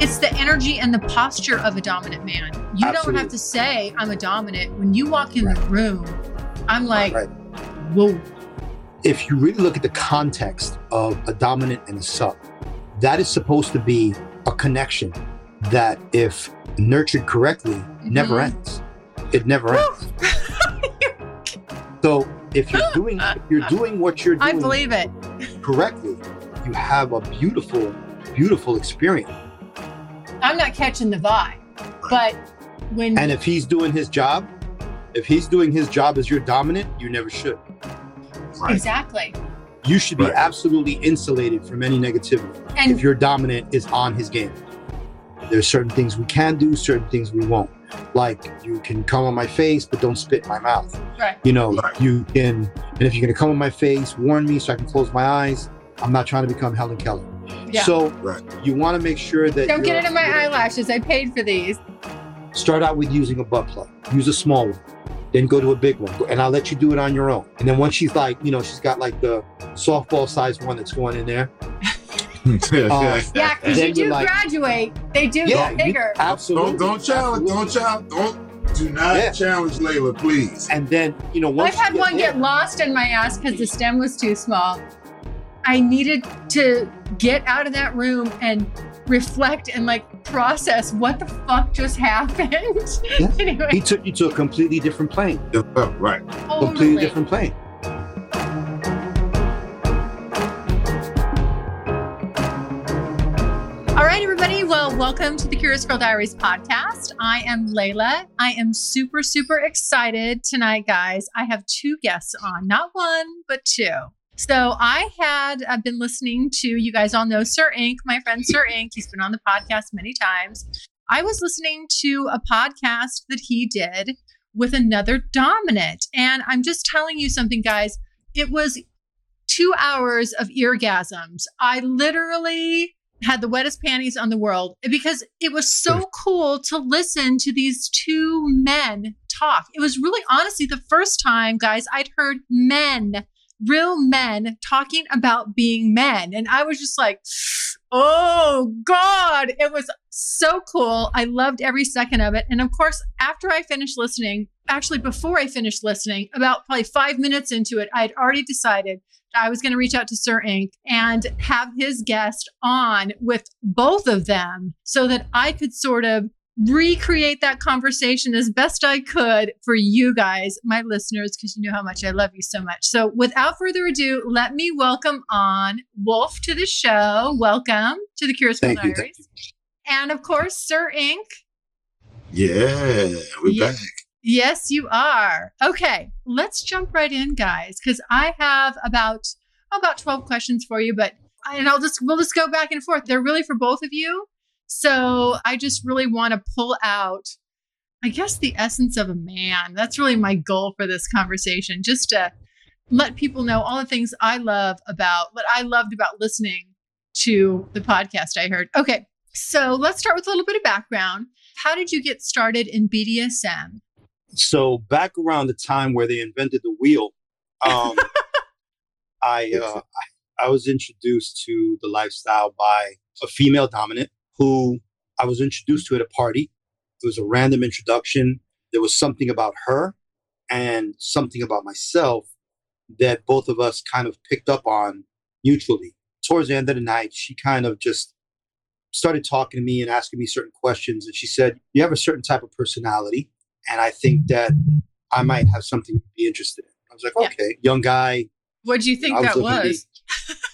It's the energy and the posture of a dominant man. You don't have to say I'm a dominant. When you walk in the room, I'm like, Right. whoa. If you really look at the context of a dominant and a sub, that is supposed to be a connection that, if nurtured correctly, never Mhm. ends. It never ends. So if you're doing if you're doing what you're doing, I believe it. correctly, you have a beautiful, beautiful experience. I'm not catching the vibe, but when And if he's doing his job, if he's doing his job as your dominant, you never should. exactly, You should be Right. absolutely insulated from any negativity. and if your dominant is on his game. There's certain things we can do, certain things we won't. Like you can come on my face, but don't spit in my mouth. right, You know, Right. you can, and if you're gonna come on my face, warn me so I can close my eyes. I'm not trying to become Helen Keller. Yeah. So Right. you want to make sure that don't get you're- it in my eyelashes. I paid for these. Start out with using a butt plug. Use a small one. Then go to a big one. And I'll let you do it on your own. And then once she's like, you know, she's got like the softball sized one that's going in there. Uh, Yeah, because you do like- graduate. They do Yeah, get you- bigger. absolutely. don't don't challenge, don't challenge, don't do not Yeah. challenge Layla, please. And then, you know, once I've had you one there- get lost in my ass because the stem was too small. I needed to get out of that room and reflect and like process what the fuck just happened. Yeah. anyway, he took you to a completely different plane. Yeah, right. Completely different plane. All right, everybody. Well, welcome to the Curious Girl Diaries podcast. I am Layla. I am super, super excited tonight, guys. I have two guests on, not one, but two. So I had I've been listening to you guys all know Sir InQ, my friend Sir InQ. He's been on the podcast many times. I was listening to a podcast that he did with another dominant, and I'm just telling you something, guys. It was two hours of eargasms. I literally had the wettest panties on the world because it was so cool to listen to these two men talk. It was really honestly the first time, guys, I'd heard men, real men, talking about being men. And I was just like, oh God, it was so cool. I loved every second of it. And of course, after I finished listening, actually, before I finished listening, about probably five minutes into it, I had already decided I was going to reach out to Sir InQ and have his guest on with both of them so that I could sort of recreate that conversation as best I could for you guys, my listeners, because you know how much I love you so much. So without further ado, let me welcome on Wolf to the show. Welcome to the Curious Thank you, Diaries. And of course, Sir InQ. Yeah, we're Yeah. back. Yes, you are. Okay, let's jump right in, guys, because I have about about twelve questions for you, but and I'll just we'll just go back and forth. They're really for both of you, so I just really want to pull out, I guess, the essence of a man. That's really my goal for this conversation, just to let people know all the things I love about what I loved about listening to the podcast I heard. Okay, so let's start with a little bit of background. How did you get started in BDSM? So back around the time where they invented the wheel, um, I, uh, I I was introduced to the lifestyle by a female dominant who I was introduced to at a party. It was a random introduction. There was something about her and something about myself that both of us kind of picked up on mutually. Towards the end of the night, she kind of just started talking to me and asking me certain questions. And she said, You have a certain type of personality. And I think that I might have something to be interested in. I was like, Yeah. Okay, young guy. What do you think that to was?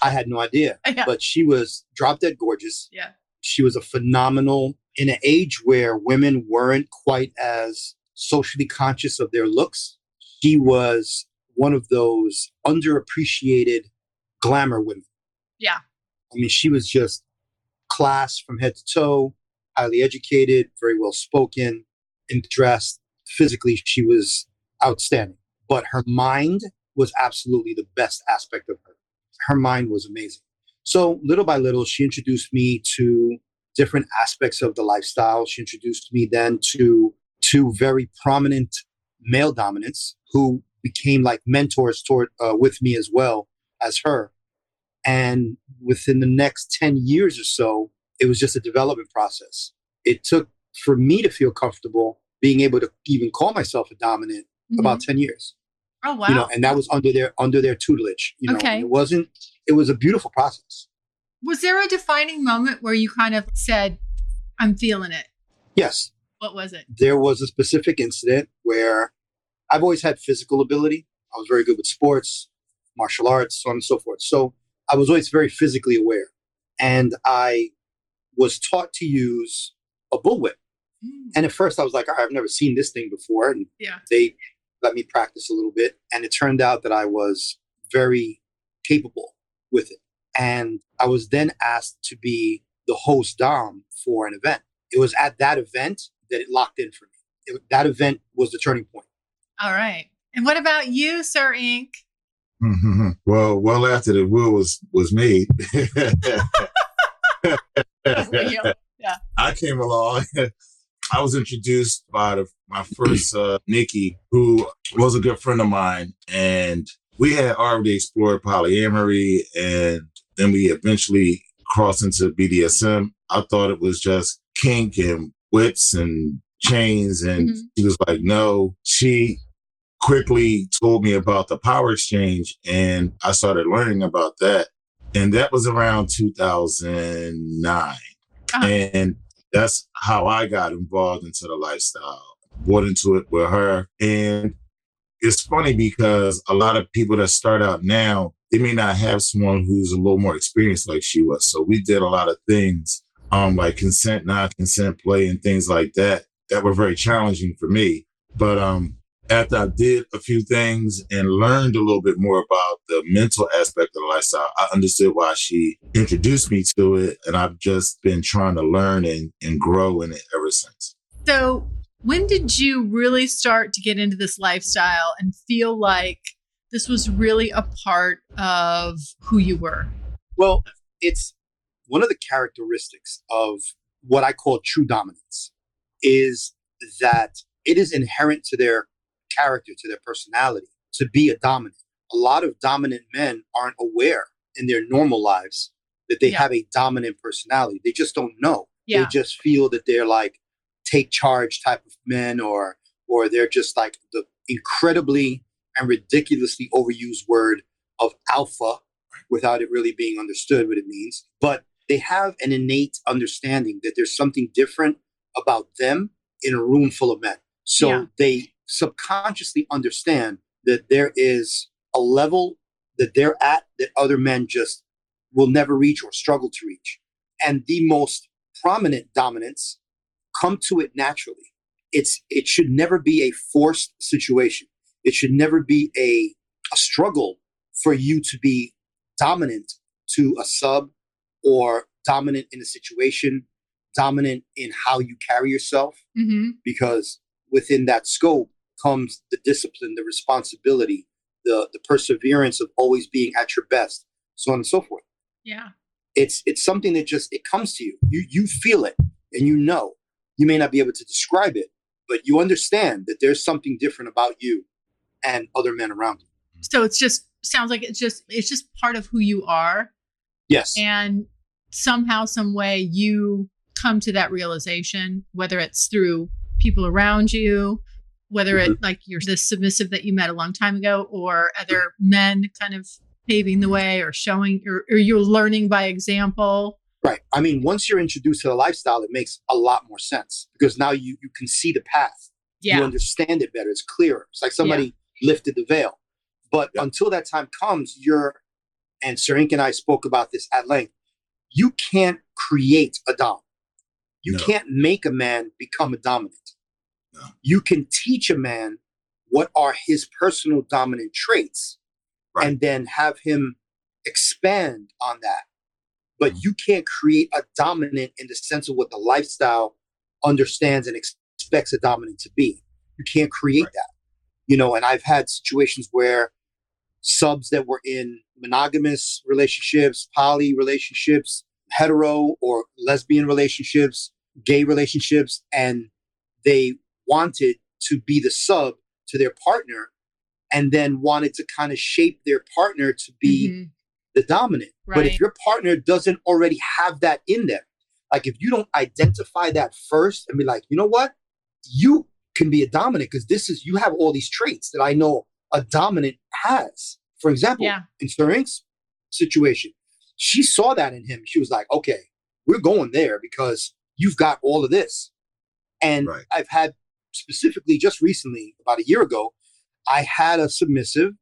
I had no idea. Yeah. But she was drop dead gorgeous. Yeah. She was a phenomenal in an age where women weren't quite as socially conscious of their looks. She was one of those underappreciated glamour women. Yeah. I mean, she was just class from head to toe, highly educated, very well spoken, and dressed. Physically, she was outstanding. But her mind was absolutely the best aspect of her. Her mind was amazing. So, little by little, she introduced me to different aspects of the lifestyle. She introduced me then to two very prominent male dominants who became like mentors toward uh, with me as well as her. And within the next 10 years or so, it was just a development process. It took for me to feel comfortable being able to even call myself a dominant about 10 years. Oh wow. You know, and that was under their under their tutelage. You know, Okay. It wasn't it was a beautiful process. was there a defining moment where you kind of said, I'm feeling it? Yes, What was it? there was a specific incident where I've always had physical ability. I was very good with sports, martial arts, so on and so forth. So I was always very physically aware. And I was taught to use a bullwhip. Mm. And at first I was like, "All right, I've never seen this thing before. And Yeah. they let me practice a little bit. And it turned out that I was very capable with it. And I was then asked to be the host Dom for an event. It was at that event that it locked in for me. It, that event was the turning point. All right. And what about you, Sir InQ? Mhm. well, well after the will was was made, yeah. I came along. I was introduced by the, my first uh, Nikki, who was a good friend of mine, and we had already explored polyamory, and then we eventually crossed into BDSM. I thought it was just kink and whips and chains, and Mhm. she was like, "No." She quickly told me about the power exchange, and I started learning about that, and that was around 2009 Ah. and that's how I got involved into the lifestyle. Bought into it with her, and it's funny because a lot of people that start out now they may not have someone who's a little more experienced like she was. So we did a lot of things, um, like consent, non-consent play, and things like that that were very challenging for me. But um, after I did a few things and learned a little bit more about the mental aspect of the lifestyle, I understood why she introduced me to it. And I've just been trying to learn and, and grow in it ever since. So, when did you really start to get into this lifestyle and feel like this was really a part of who you were? Well, it's one of the characteristics of what I call true dominance is that it is inherent to their character, to their personality, to be a dominant. A lot of dominant men aren't aware in their normal lives that they Yeah. have a dominant personality. They just don't know. Yeah. They just feel that they're like take charge type of men or or they're just like the incredibly and ridiculously overused word of alpha without it really being understood what it means. But they have an innate understanding that there's something different about them in a room full of men. So Yeah. they subconsciously understand that there is a level that they're at that other men just will never reach or struggle to reach. And the most prominent dominants come to it naturally. It's it should never be a forced situation. It should never be a, a struggle for you to be dominant to a sub or dominant in a situation, dominant in how you carry yourself, Mm-hmm. because within that scope comes the discipline, the responsibility, the, the perseverance of always being at your best, so on and so forth. Yeah. It's it's something that just it comes to you. You you feel it and you know. You may not be able to describe it, but you understand that there's something different about you and other men around you. So it's just sounds like it's just it's just part of who you are, Yes. and somehow, some way, you come to that realization, whether it's through people around you, whether it mm-hmm. like you're this submissive that you met a long time ago or other mm-hmm. men kind of paving the way or showing or, or you're learning by example. Right. I mean, once you're introduced to the lifestyle, it makes a lot more sense because now you you can see the path. Yeah. You understand it better. It's clearer. It's like somebody lifted the veil. But Yeah. until that time comes, you're and Sir InQ and I spoke about this at length. You can't create a dom. You No. can't make a man become a dominant. No. You can teach a man what are his personal dominant traits Right. and then have him expand on that. Mm-hmm. But you can't create a dominant in the sense of what the lifestyle understands and expects a dominant to be. You can't create Right. that. You know, and I've had situations where subs that were in monogamous relationships, poly relationships, hetero or lesbian relationships, gay relationships, and they wanted to be the sub to their partner and then wanted to kind of shape their partner to be Mhm. The dominant. But if your partner doesn't already have that in them, like if you don't identify that first and be like, you know what, you can be a dominant because this is you have all these traits that I know a dominant has. For example, Yeah. in Sir InQ's situation, she saw that in him. She was like, okay, we're going there because you've got all of this. And Right. I've had specifically just recently, about a year ago, I had a submissive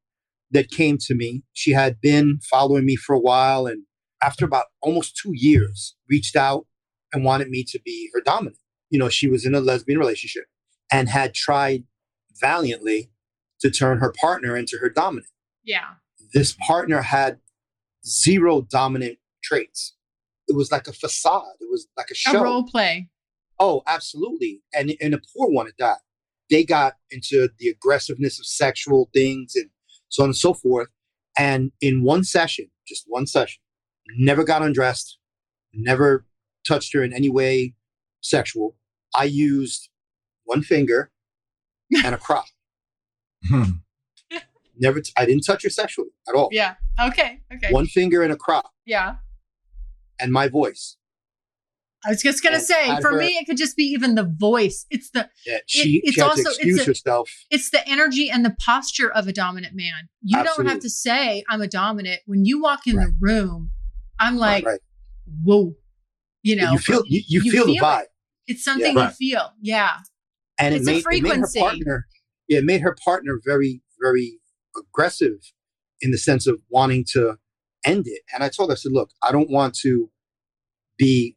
that came to me. She had been following me for a while and after about almost two years, reached out and wanted me to be her dominant. You know, she was in a lesbian relationship and had tried valiantly to turn her partner into her dominant. Yeah. This partner had zero dominant traits. It was like a facade. It was like a A show. role play. Oh, absolutely. And and a poor one at that. They got into the aggressiveness of sexual things and so on and so forth. And in one session, just one session, never got undressed, never touched her in any way sexual. I used one finger and a crop. Hmm. Never, t- I didn't touch her sexually at all. Yeah. Okay. Okay. One finger and a crop Yeah. and my voice. I was just gonna And say, for her- me, it could just be even the voice. It's the Yeah, she, it's she also- it's a- herself. it's the energy and the posture of a dominant man. You don't have to say I'm a dominant. When you walk in Right. the room, I'm like, right. whoa. You know, you feel you, you, you feel, the feel it. vibe. it's something Yeah. you Right. feel. Yeah. and It's it a made, it made her frequency. partner yeah, it made her partner very very aggressive in the sense of wanting to end it and i told her i said look i don't want to be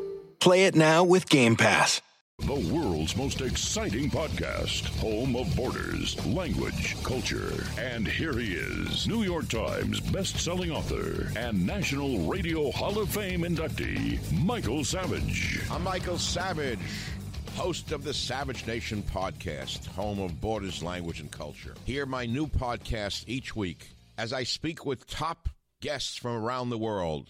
Play it now with Game Pass. The world's most exciting podcast, home of borders, language, culture. And here he is, New York Times best-selling author and National Radio Hall of Fame inductee, Michael Savage. I'm Michael Savage, host of the Savage Nation podcast, home of borders, language, and culture. Hear my new podcast each week as I speak with top guests from around the world.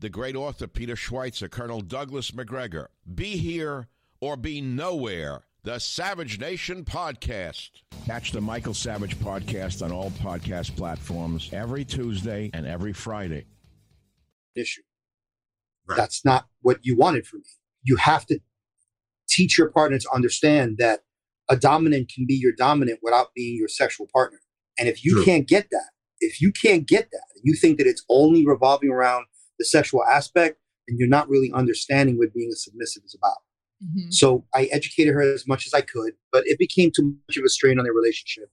the great author Peter Schweizer, Colonel Douglas Macgregor. Be here or be nowhere. The Savage Nation Podcast. Catch the Michael Savage podcast on all podcast platforms every Tuesday and every Friday. issue Right. that's not what you wanted from me you have to teach your partner to understand that a dominant can be your dominant without being your sexual partner and if you True. can't get that if you can't get that you think that it's only revolving around the sexual aspect and you're not really understanding what being a submissive is about Mhm. So I educated her as much as I could, but it became too much of a strain on their relationship.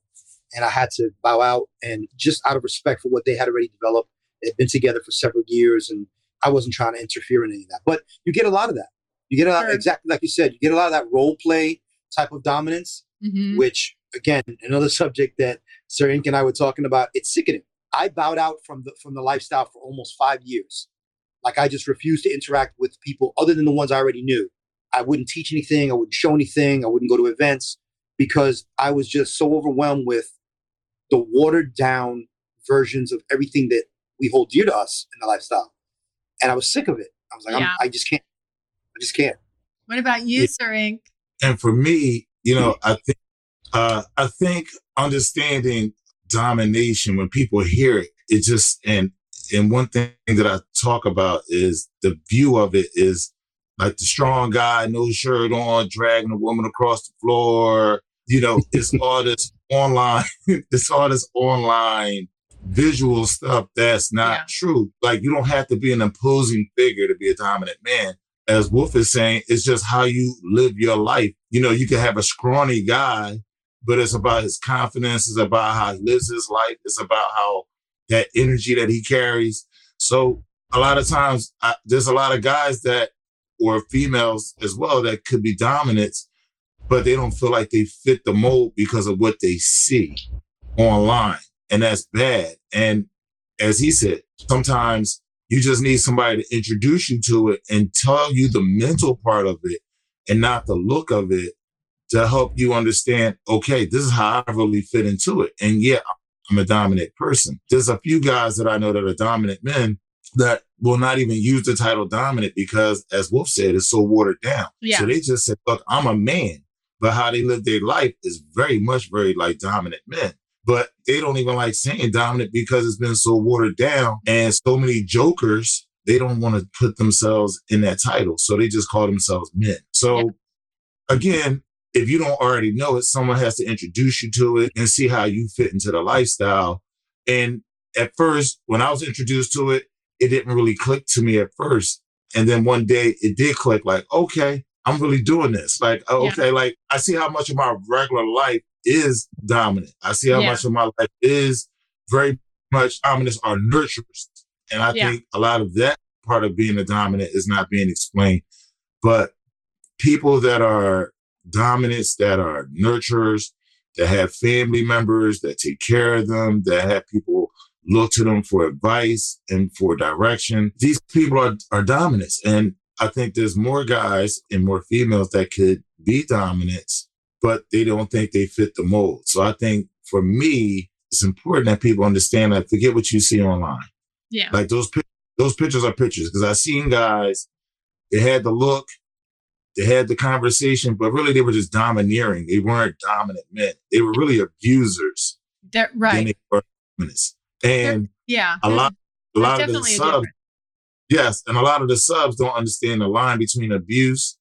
and I had to bow out. And just out of respect for what they had already developed, they'd been together for several years, and I wasn't trying to interfere in any of that. But you get a lot of that. You get a lot, Sure. exactly like you said, you get a lot of that role play type of dominance, Mhm. which again, another subject that Sir InQ and I were talking about. It's sickening. I bowed out from the from the lifestyle for almost five years. Like I just refused to interact with people other than the ones I already knew. I wouldn't teach anything. I wouldn't show anything. I wouldn't go to events because I was just so overwhelmed with the watered down versions of everything that we hold dear to us in the lifestyle. And I was sick of it. I was like, Yeah. I'm, I just can't. I just can't. What about you, Yeah. Sir InQ? And for me, you know, I think uh, I think understanding domination when people hear it, it just and and one thing that I talk about is the view of it is like the strong guy, no shirt on, dragging a woman across the floor. You know, it's all this online, it's all this online visual stuff that's not Yeah. true. Like you don't have to be an imposing figure to be a dominant man. As Wolf is saying, it's just how you live your life. You know, you can have a scrawny guy, but it's about his confidence, it's about how he lives his life, it's about how that energy that he carries. So a lot of times I, there's a lot of guys that or females as well that could be dominants, but they don't feel like they fit the mold because of what they see online. And that's bad. And as he said, sometimes you just need somebody to introduce you to it and tell you the mental part of it and not the look of it to help you understand, okay, this is how I really fit into it. And yeah, I'm a dominant person. There's a few guys that I know that are dominant men that will not even use the title dominant because, as Wolf said, it's so watered down. Yeah. So they just said, look, I'm a man. But how they live their life is very much very like dominant men. But they don't even like saying dominant because it's been so watered down and so many jokers, they don't want to put themselves in that title. So they just call themselves men. So again, if you don't already know it, someone has to introduce you to it and see how you fit into the lifestyle. And at first, when I was introduced to it, it didn't really click to me at first. And then one day it did click like, okay, I'm really doing this. Like, uh, Yeah. okay, like I see how much of my regular life is dominant. I see how Yeah. much of my life is very much dominants are nurturers. And I Yeah. think a lot of that part of being a dominant is not being explained. But people that are dominants, that are nurturers, that have family members that take care of them, that have people look to them for advice and for direction. These people are, are dominants. And I think there's more guys and more females that could be dominants, but they don't think they fit the mold. So I think for me, it's important that people understand that forget what you see online. Yeah. Like those those pictures are pictures because I've seen guys, they had the look, they had the conversation, but really they were just domineering. They weren't dominant men. They were really abusers That- right. dominants. And Yeah. a lot, a lot of the subs, yes, and a lot of the subs don't understand the line between abuse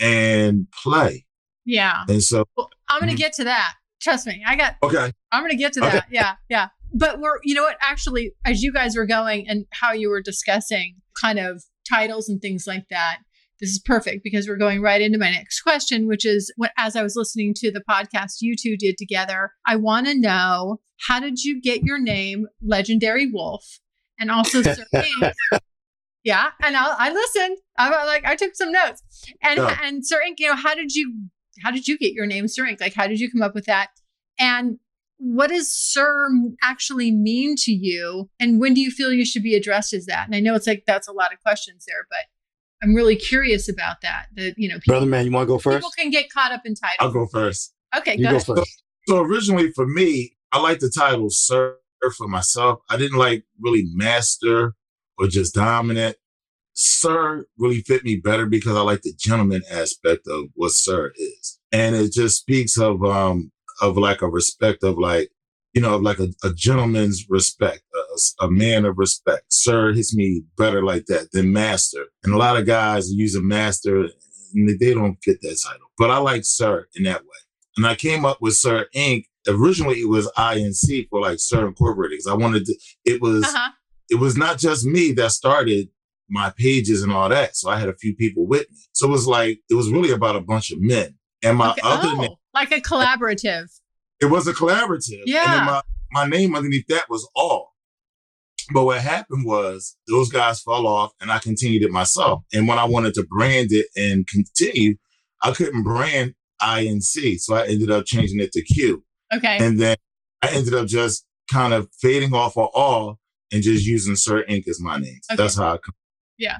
and play. Yeah. And so, Well, I'm going to Mhm. get to that. Trust me. I got okay, I'm going to get to Okay. that. Yeah. Yeah. But we're, you know what, actually, as you guys were going and how you were discussing kind of titles and things like that, this is perfect because we're going right into my next question, which is what, as I was listening to the podcast you two did together, I want to know how did you get your name, Legendary Wolf? And also, Sir InQ. Yeah. And I, I listened. I like, I took some notes. And, Yeah. and Sir InQ, you know, how did you, how did you get your name, Sir InQ? Like, how did you come up with that? And what does sir actually mean to you? And when do you feel you should be addressed as that? And I know it's like that's a lot of questions there, but I'm really curious about that. That you know, people, Brother man, you want to go first? people can get caught up in titles. I'll go first. Okay, You go go first. So originally for me, I like the title Sir for myself. I didn't like really master or just dominant. Sir really fit me better because I like the gentleman aspect of what Sir is. And it just speaks of um of like a respect of like, you know, of like a, a gentleman's respect, a, a man of respect. Sir hits me better like that than master. And a lot of guys use a master and they don't get that title. But I like Sir in that way. And I came up with Sir Inc. Originally, it was INC for like Sir Incorporated. 'cause I wanted to. It was Uh-huh. it was not just me that started my pages and all that. So I had a few people with me. So it was like it was really about a bunch of men. And my Okay. other Oh, name, like a collaborative. it was a collaborative. And Yeah. then my, my name underneath that was all. But what happened was those guys fell off and I continued it myself. And when I wanted to brand it and continue, I couldn't brand INC. So I ended up changing it to Q. Okay. And then I ended up just kind of fading off of all and just using Sir InQ as my name. Okay. That's how I come. yeah.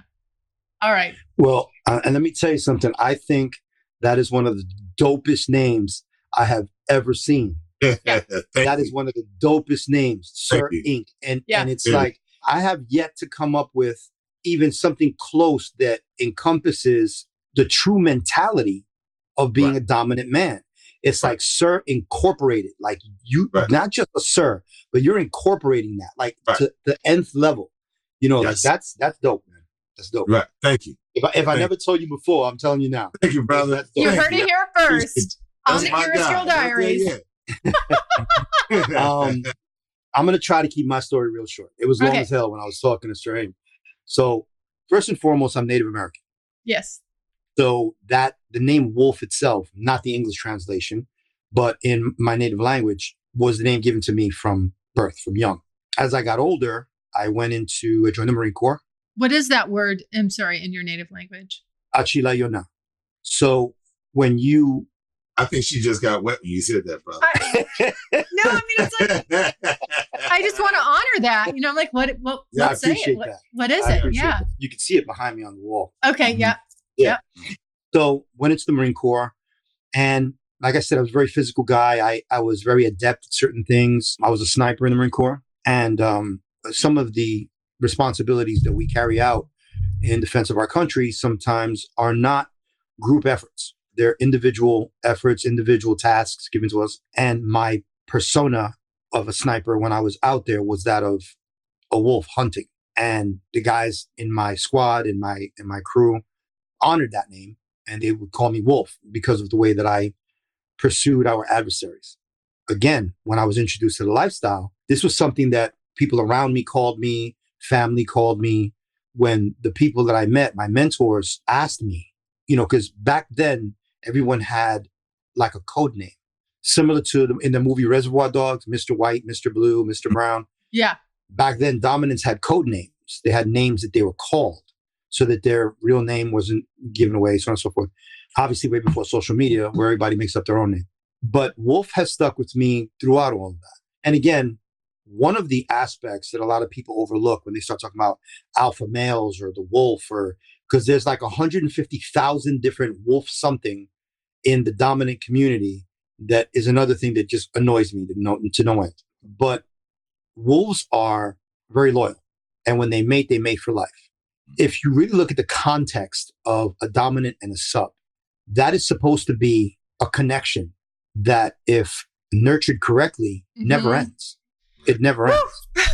All right. Well, uh, and let me tell you something. I think that is one of the dopest names I have ever seen. Thank That is you. one of the dopest names, Sir you. InQ. And Yeah. and it's Yeah. like I have yet to come up with even something close that encompasses the true mentality of being Right. a dominant man. It's like Sir Incorporated, like you, Right. not just a Sir, but you're incorporating that, like Right. to the nth level. You know, like that's that's dope, man. That's dope. Right. Thank you. If I, if I Thank never told you before, I'm telling you now. Thank you, brother. You heard it here first on That's the my Curious. Girl Diaries. Yeah, yeah. um, I'm gonna try to keep my story real short. It was long Okay. as hell when I was talking to Sir. So first and foremost, I'm Native American. Yes. So that the name Wolf itself, not the English translation, but in my native language, was the name given to me from birth, from young. As I got older, I went into I joined the Marine Corps, What is that word? I'm sorry, in your native language. Achila Yona. So when you I think she just got wet when you said that, brother. I, no, I mean it's like I just want to honor that. You know, I'm like, what? What? Yeah, I appreciate it. What, that. what is I it? Yeah. that. you can see it behind me on the wall. Okay. Mhm. Yeah. So went into the Marine Corps, and like I said, I was a very physical guy. I I was very adept at certain things. I was a sniper in the Marine Corps, and um, some of the responsibilities that we carry out in defense of our country sometimes are not group efforts. They're individual efforts, individual tasks given to us. And my persona of a sniper when I was out there was that of a wolf hunting. And the guys in my squad, in my in my crew, honored that name and they would call me Wolf because of the way that I pursued our adversaries. Again, when I was introduced to the lifestyle, this was something that people around me called me, family called me. When the people that I met, my mentors, asked me, you know, because back then everyone had like a code name, similar to the, in the movie Reservoir Dogs, Mr. White, Mr. Blue, Mr. Mm-hmm. Brown Yeah. back then dominants had code names they had names that they were called so that their real name wasn't given away so on and so forth obviously way before social media where everybody makes up their own name but wolf has stuck with me throughout all of that and again one of the aspects that a lot of people overlook when they start talking about alpha males or the wolf or because there's like 150,000 different wolf something in the dominant community that is another thing that just annoys me to no, to no end. But wolves are very loyal and when they mate they mate for life. If you really look at the context of a dominant and a sub that is supposed to be a connection that if nurtured correctly never Mhm. ends. It never ends.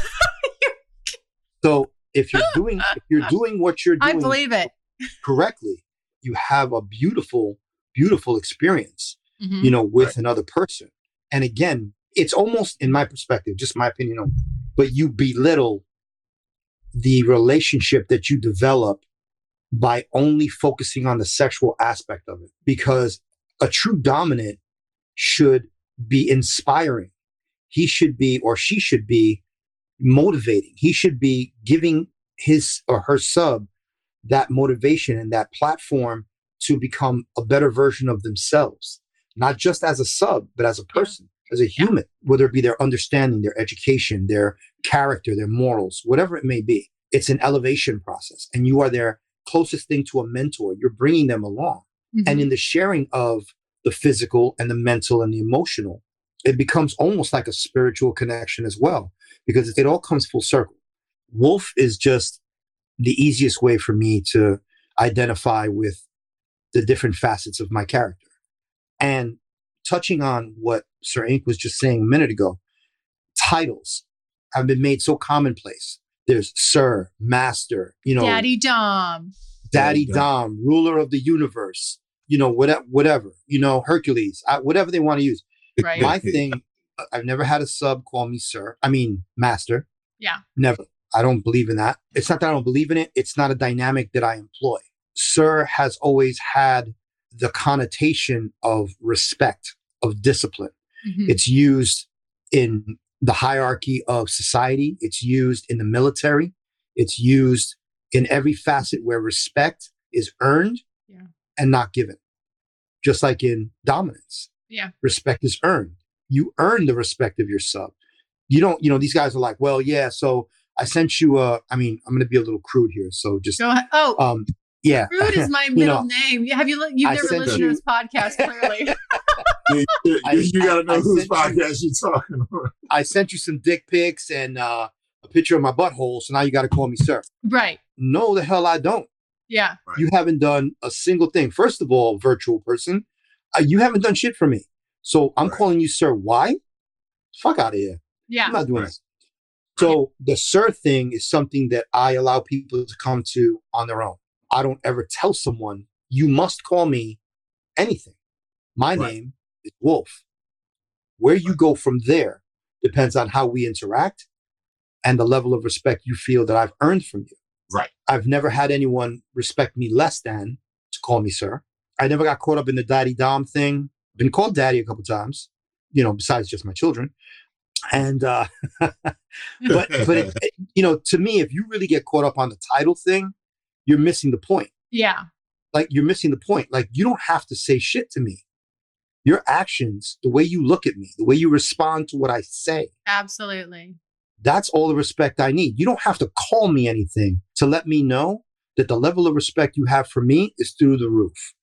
So if you're doing if you're doing what you're I doing believe it. correctly you have a beautiful beautiful experience Mhm. you know, with another person. And again, it's almost, in my perspective, just my opinion only, but you belittle the relationship that you develop by only focusing on the sexual aspect of it. Because a true dominant should be inspiring. He should be, or she should be motivating. He should be giving his or her sub that motivation and that platform to become a better version of themselves not just as a sub, but as a person, as a human, whether it be their understanding, their education, their character, their morals, whatever it may be. It's an elevation process. And you are their closest thing to a mentor. You're bringing them along. Mhm. And in the sharing of the physical and the mental and the emotional, it becomes almost like a spiritual connection as well, because it all comes full circle. Wolf is just the easiest way for me to identify with the different facets of my character. And touching on what Sir InQ was just saying a minute ago, titles have been made so commonplace. There's Sir, Master, you know, Daddy Dom. Daddy Daddy Dom, ruler of the universe, you know, whatever, whatever, you know, Hercules, uh, whatever they want to use. Right. My thing, I've never had a sub call me Sir. I mean, Master. Yeah. Never. I don't believe in that. It's not that I don't believe in it. It's not a dynamic that I employ. Sir has always had the connotation of respect, of discipline. Mhm. It's used in the hierarchy of society. It's used in the military. It's used in every facet where respect is earned Yeah. and not given. Just like in dominance, yeah. respect is earned. You earn the respect of your sub. You don't, you know, these guys are like, well, yeah, so I sent you a, I mean, I'm going to be a little crude here. So just, Go ahead. Oh, um, yeah. Rude is my You middle know, name. Have you? li- You've I never listened you- to this podcast, clearly. You, you- you gotta know I whose sent you- podcast you're talking about. I sent you some dick pics and uh, a picture of my butthole. So now you got to call me sir. right. No, the hell I don't. Yeah. You haven't done a single thing. First of all, virtual person, uh, you haven't done shit for me. So I'm Right. calling you sir. Why? Fuck out of here. Yeah. I'm not doing Right. this. So the sir thing is something that I allow people to come to on their own. I don't ever tell someone, you must call me anything. My Right. name is Wolf. Where you go from there depends on how we interact and the level of respect you feel that I've earned from you. Right. I've never had anyone respect me less than to call me sir. I never got caught up in the daddy dom thing. Been called daddy a couple times, you know, besides just my children. And uh but but it, it- you know, to me, if you really get caught up on the title thing, you're missing the point. Yeah. Like you're missing the point. Like you don't have to say shit to me. Your actions, the way you look at me, the way you respond to what I say, Absolutely. that's all the respect I need. You don't have to call me anything to let me know that the level of respect you have for me is through the roof.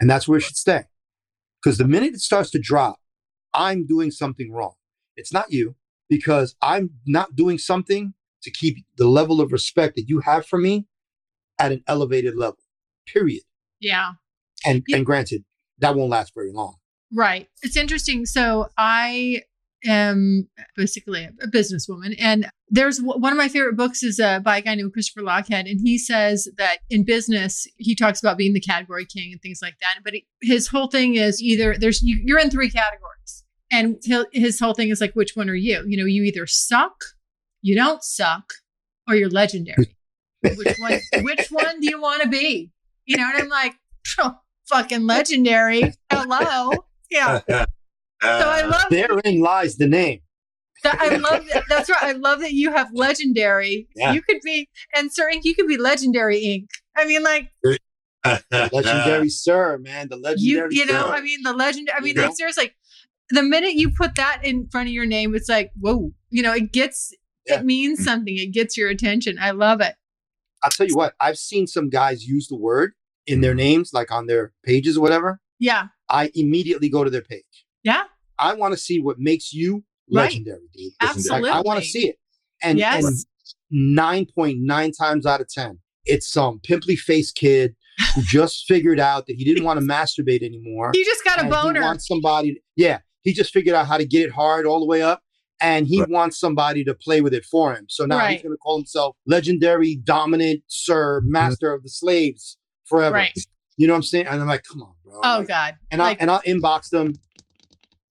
And that's where it should stay. Because the minute it starts to drop, I'm doing something wrong. It's not you, because I'm not doing something to keep the level of respect that you have for me at an elevated level, period. Yeah. And, Yeah. and granted, that won't last very long. Right. It's interesting. So I am basically a businesswoman, and there's one of my favorite books is uh, by a guy named Christopher Lochhead, and he says that in business he talks about being the category king and things like that. But his whole thing is either there's you, you're in three categories, and he'll, his whole thing is like, which one are you? You know, you either suck, you don't suck, or you're legendary. which one? Which one do you want to be? You know, and I'm like, oh, fucking legendary. Hello. Yeah. So I uh, love Therein lies the name. that. I love that. That's right. I love that you have legendary. Yeah. You could be, and Sir InQ, you could be legendary ink. I mean, like Legendary sir, man. The you, legendary you know, sir. I mean, the legend. I mean, Yeah. like seriously, the minute you put that in front of your name, it's like, whoa, you know, it gets, Yeah. it means something. It gets your attention. I love it. I'll tell you what, I've seen some guys use the word in their names, like on their pages or whatever. Yeah. I immediately go to their page. Yeah. I want to see what makes you Right. legendary, dude. Absolutely. Like, I want to see it. And, Yes. and 9.9 times out of 10, it's some pimply faced kid who just figured out that he didn't want to masturbate anymore. He just got a and boner. He wants somebody, yeah, he just figured out how to get it hard all the way up. And he Right. wants somebody to play with it for him. So now he's going to call himself legendary, dominant, sir, mm-hmm. master of the slaves forever. Right. You know what I'm saying? And I'm like, come on, bro. Oh Like, God. and like- I and I'll inbox them.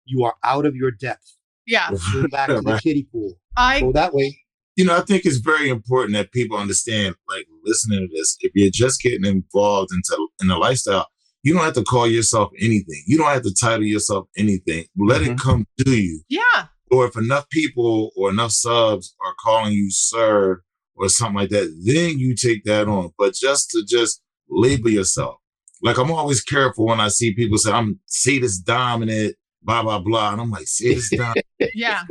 You are out of your depth. Yeah. Go back to the kiddie pool. I Go that way. you know, I think it's very important that people understand, like listening to this, if you're just getting involved into in the lifestyle, you don't have to call yourself anything. You don't have to title yourself anything. Let it Mhm. come to you. yeah. Or if enough people or enough subs are calling you sir or something like that, then you take that on. But just to just label yourself. Like I'm always careful when I see people say I'm sadist dominant, blah blah blah. And I'm like, sadist dominant. Yeah.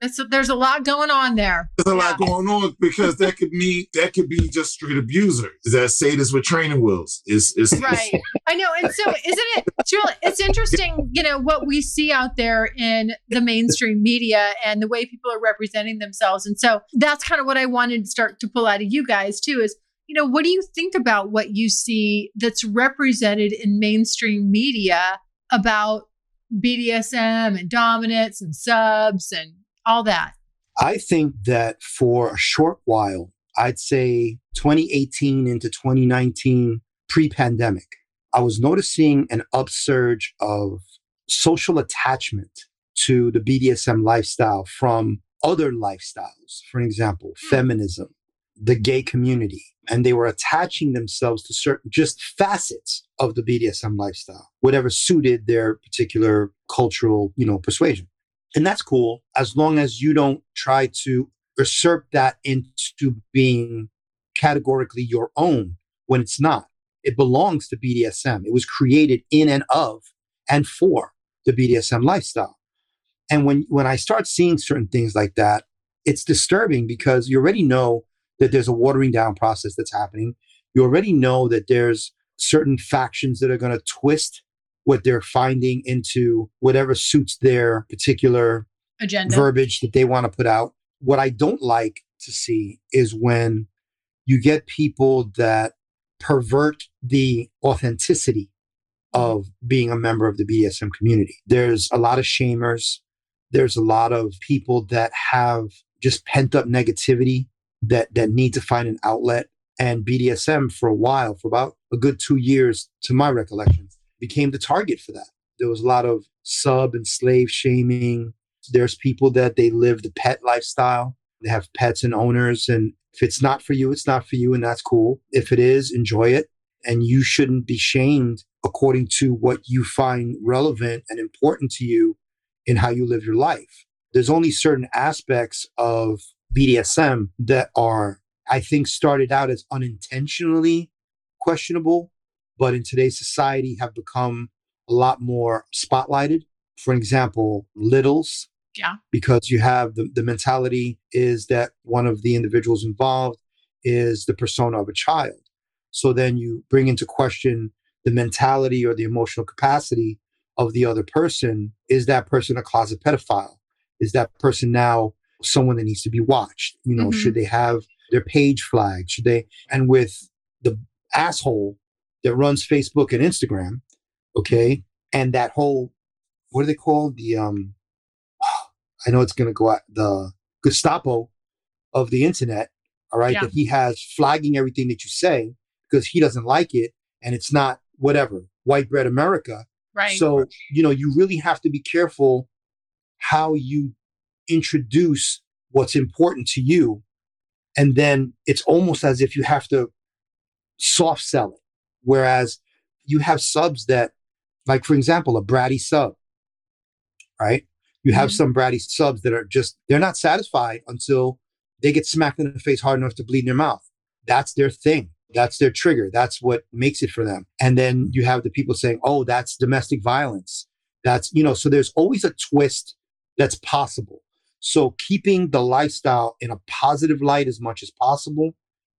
That's, there's a lot going on there. There's a lot going on because that could mean that could be just straight abuser. Is that sadist with training wheels is is Right. I know. And so isn't it it's really it's interesting, you know, what we see out there in the mainstream media and the way people are representing themselves. And so that's kind of what I wanted to start to pull out of you guys too is, you know, what do you think about what you see that's represented in mainstream media about BDSM and dominance and subs and all that? I think that for a short while, I'd say 2018 into 2019, pre pandemic, I was noticing an upsurge of social attachment to the BDSM lifestyle from other lifestyles. For example, hmm. feminism, the gay community. And they were attaching themselves to certain just facets of the BDSM lifestyle, whatever suited their particular cultural, you know, persuasion. And that's cool as long as you don't try to usurp that into being categorically your own when it's not. It belongs to BDSM. It was created in and of and for the BDSM lifestyle. And when, when I start seeing certain things like that, it's disturbing because you already know that there's a watering down process that's happening. You already know that there's certain factions that are going to twist what they're finding into whatever suits their particular Agenda. verbiage that they want to put out. What I don't like to see is when you get people that pervert the authenticity of being a member of the BDSM community. There's a lot of shamers. There's a lot of people that have just pent up negativity that that need to find an outlet. And BDSM for a while, for about a good two years, to my recollection, became the target for that. There was a lot of sub and slave shaming. There's people that they live the pet lifestyle. They have pets and owners. And if it's not for you, it's not for you. And that's cool. If it is, enjoy it. And you shouldn't be shamed according to what you find relevant and important to you in how you live your life. There's only certain aspects of BDSM that are, I think, started out as unintentionally questionable, but in today's society have become a lot more spotlighted. For example, littles, Yeah. because you have the, the mentality is that one of the individuals involved is the persona of a child. So then you bring into question the mentality or the emotional capacity of the other person. Is that person a closet pedophile? Is that person now someone that needs to be watched? You know, Mhm. should they have their page flagged? Should they? And with the asshole that runs Facebook and Instagram, okay, and that whole what are they called? The um, I know it's going to go out the Gestapo of the internet. All right, Yeah. that he has flagging everything that you say because he doesn't like it, and it's not whatever white bread America. Right. So you know you really have to be careful how you introduce what's important to you, and then it's almost as if you have to soft sell it. Whereas you have subs that, like for example, a bratty sub, right? You have Mhm. some bratty subs that are just they're not satisfied until they get smacked in the face hard enough to bleed in their mouth. That's their thing. That's their trigger. That's what makes it for them. And then you have the people saying, "Oh, that's domestic violence." That's you know. So there's always a twist that's possible. So keeping the lifestyle in a positive light as much as possible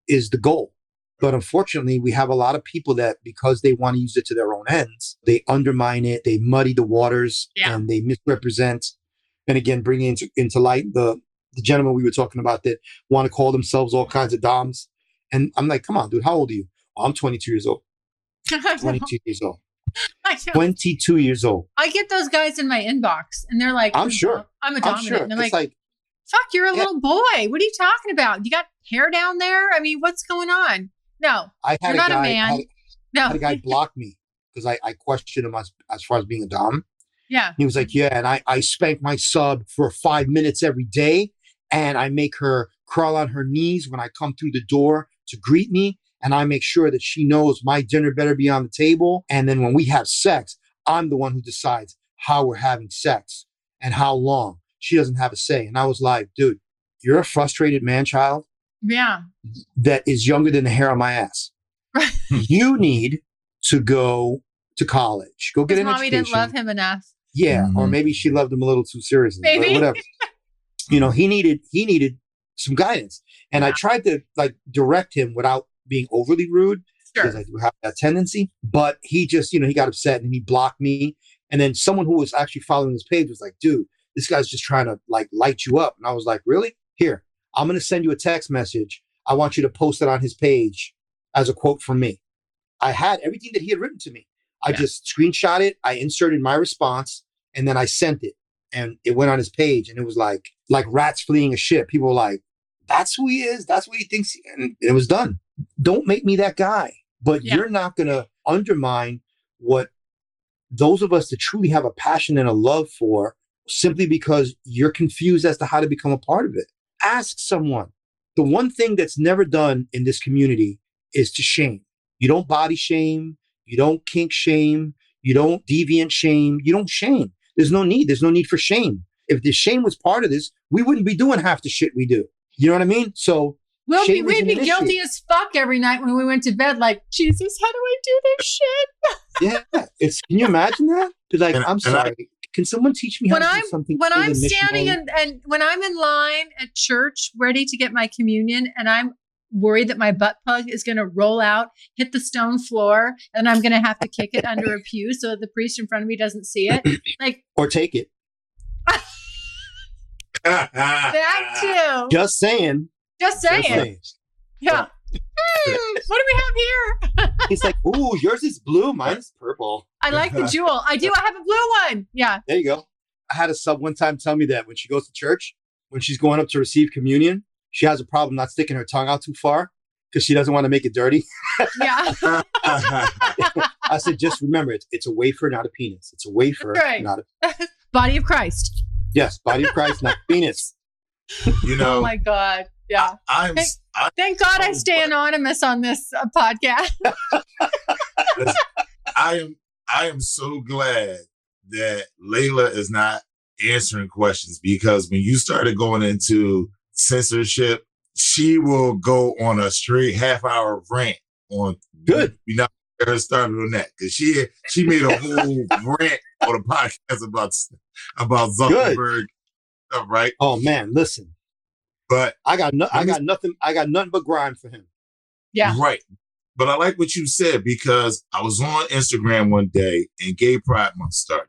is the goal. But unfortunately, we have a lot of people that because they want to use it to their own ends, they undermine it, they muddy the waters, Yeah. and they misrepresent. And again, bringing into, into light the the gentleman we were talking about that want to call themselves all kinds of doms. And I'm like, come on, dude, how old are you? "Oh, I'm 22 years old. 22 years old. I know. 22 years old. I get those guys in my inbox and they're like, I'm sure. I'm a I'm dominant. sure. And they're It's like, like, fuck, you're a Yeah. little boy. What are you talking about? You got hair down there? I mean, what's going on? No, I had you're a not guy, a man. had, no. had a guy block me because I, I questioned him as, as far as being a dom. yeah. He was like, Yeah, and I, I spank my sub for five minutes every day, and I make her crawl on her knees when I come through the door to greet me, and I make sure that she knows my dinner better be on the table. And then when we have sex, I'm the one who decides how we're having sex and how long. She doesn't have a say. And I was like, dude, you're a frustrated man child Yeah. that is younger than the hair on my ass. you need to go to college. Go get His an mommy education. didn't love him enough. Yeah, or Mhm. maybe she loved him a little too seriously. Maybe. whatever. you know, he needed he needed some guidance, and I tried to like direct him without being overly rude because Sure. I do have that tendency. But he just, you know, he got upset and he blocked me. And then someone who was actually following his page was like, "Dude, this guy's just trying to like light you up." And I was like, "Really? Here, I'm gonna send you a text message. I want you to post it on his page as a quote from me." I had everything that he had written to me. I Yeah. just screenshot it, I inserted my response, and then I sent it. And it went on his page, and it was like like rats fleeing a ship. People were like, "That's who he is. That's what he thinks." And it was done. Don't make me that guy. But Yeah. you're not gonna undermine what those of us that truly have a passion and a love for simply because you're confused as to how to become a part of it. Ask someone. The one thing that's never done in this community is to shame. You don't body shame. You don't kink shame. You don't deviant shame. You don't shame. There's no need. There's no need for shame. If the shame was part of this, we wouldn't be doing half the shit we do. You know what I mean? So We'll be, shame we'd be an issue. guilty as fuck every night when we went to bed, like, Jesus, how do I do this shit? yeah, it's can you imagine that? Be like, And- I'm and I- sorry. Can someone teach me when how to I'm do something? when I'm standing in, and when I'm in line at church ready to get my communion and I'm worried that my butt plug is going to roll out, hit the stone floor, and I'm going to have to kick it under a pew so that the priest in front of me doesn't see it. Like or take it. that too. Just saying. Just Just saying. saying. Yeah. Hmm, what do we have here? He's like, ooh, yours is blue, mine's purple. I like the jewel. I do. I have a blue one. Yeah. There you go. I had a sub one time tell me that when she goes to church, when she's going up to receive communion, she has a problem not sticking her tongue out too far because she doesn't want to make it dirty. Yeah. I said, just remember, it's, it's a wafer, not a penis. It's a wafer, Right. not a Body of Christ. yes, body of Christ, not penis. You know, Oh my God. Yeah. I'm Thank, I, thank God I stay boy. anonymous on this uh, podcast. I am I am so glad that Layla is not answering questions because when you started going into censorship, she will go on a straight half hour rant on Good. You know, get her started on that because she she made a whole rant on a podcast about about Good. Zuckerberg, stuff, right? Oh man, listen, But I got no, I got nothing. I got nothing but grime for him. Yeah. Right. But I like what you said because I was on Instagram one day and Gay Pride Month started.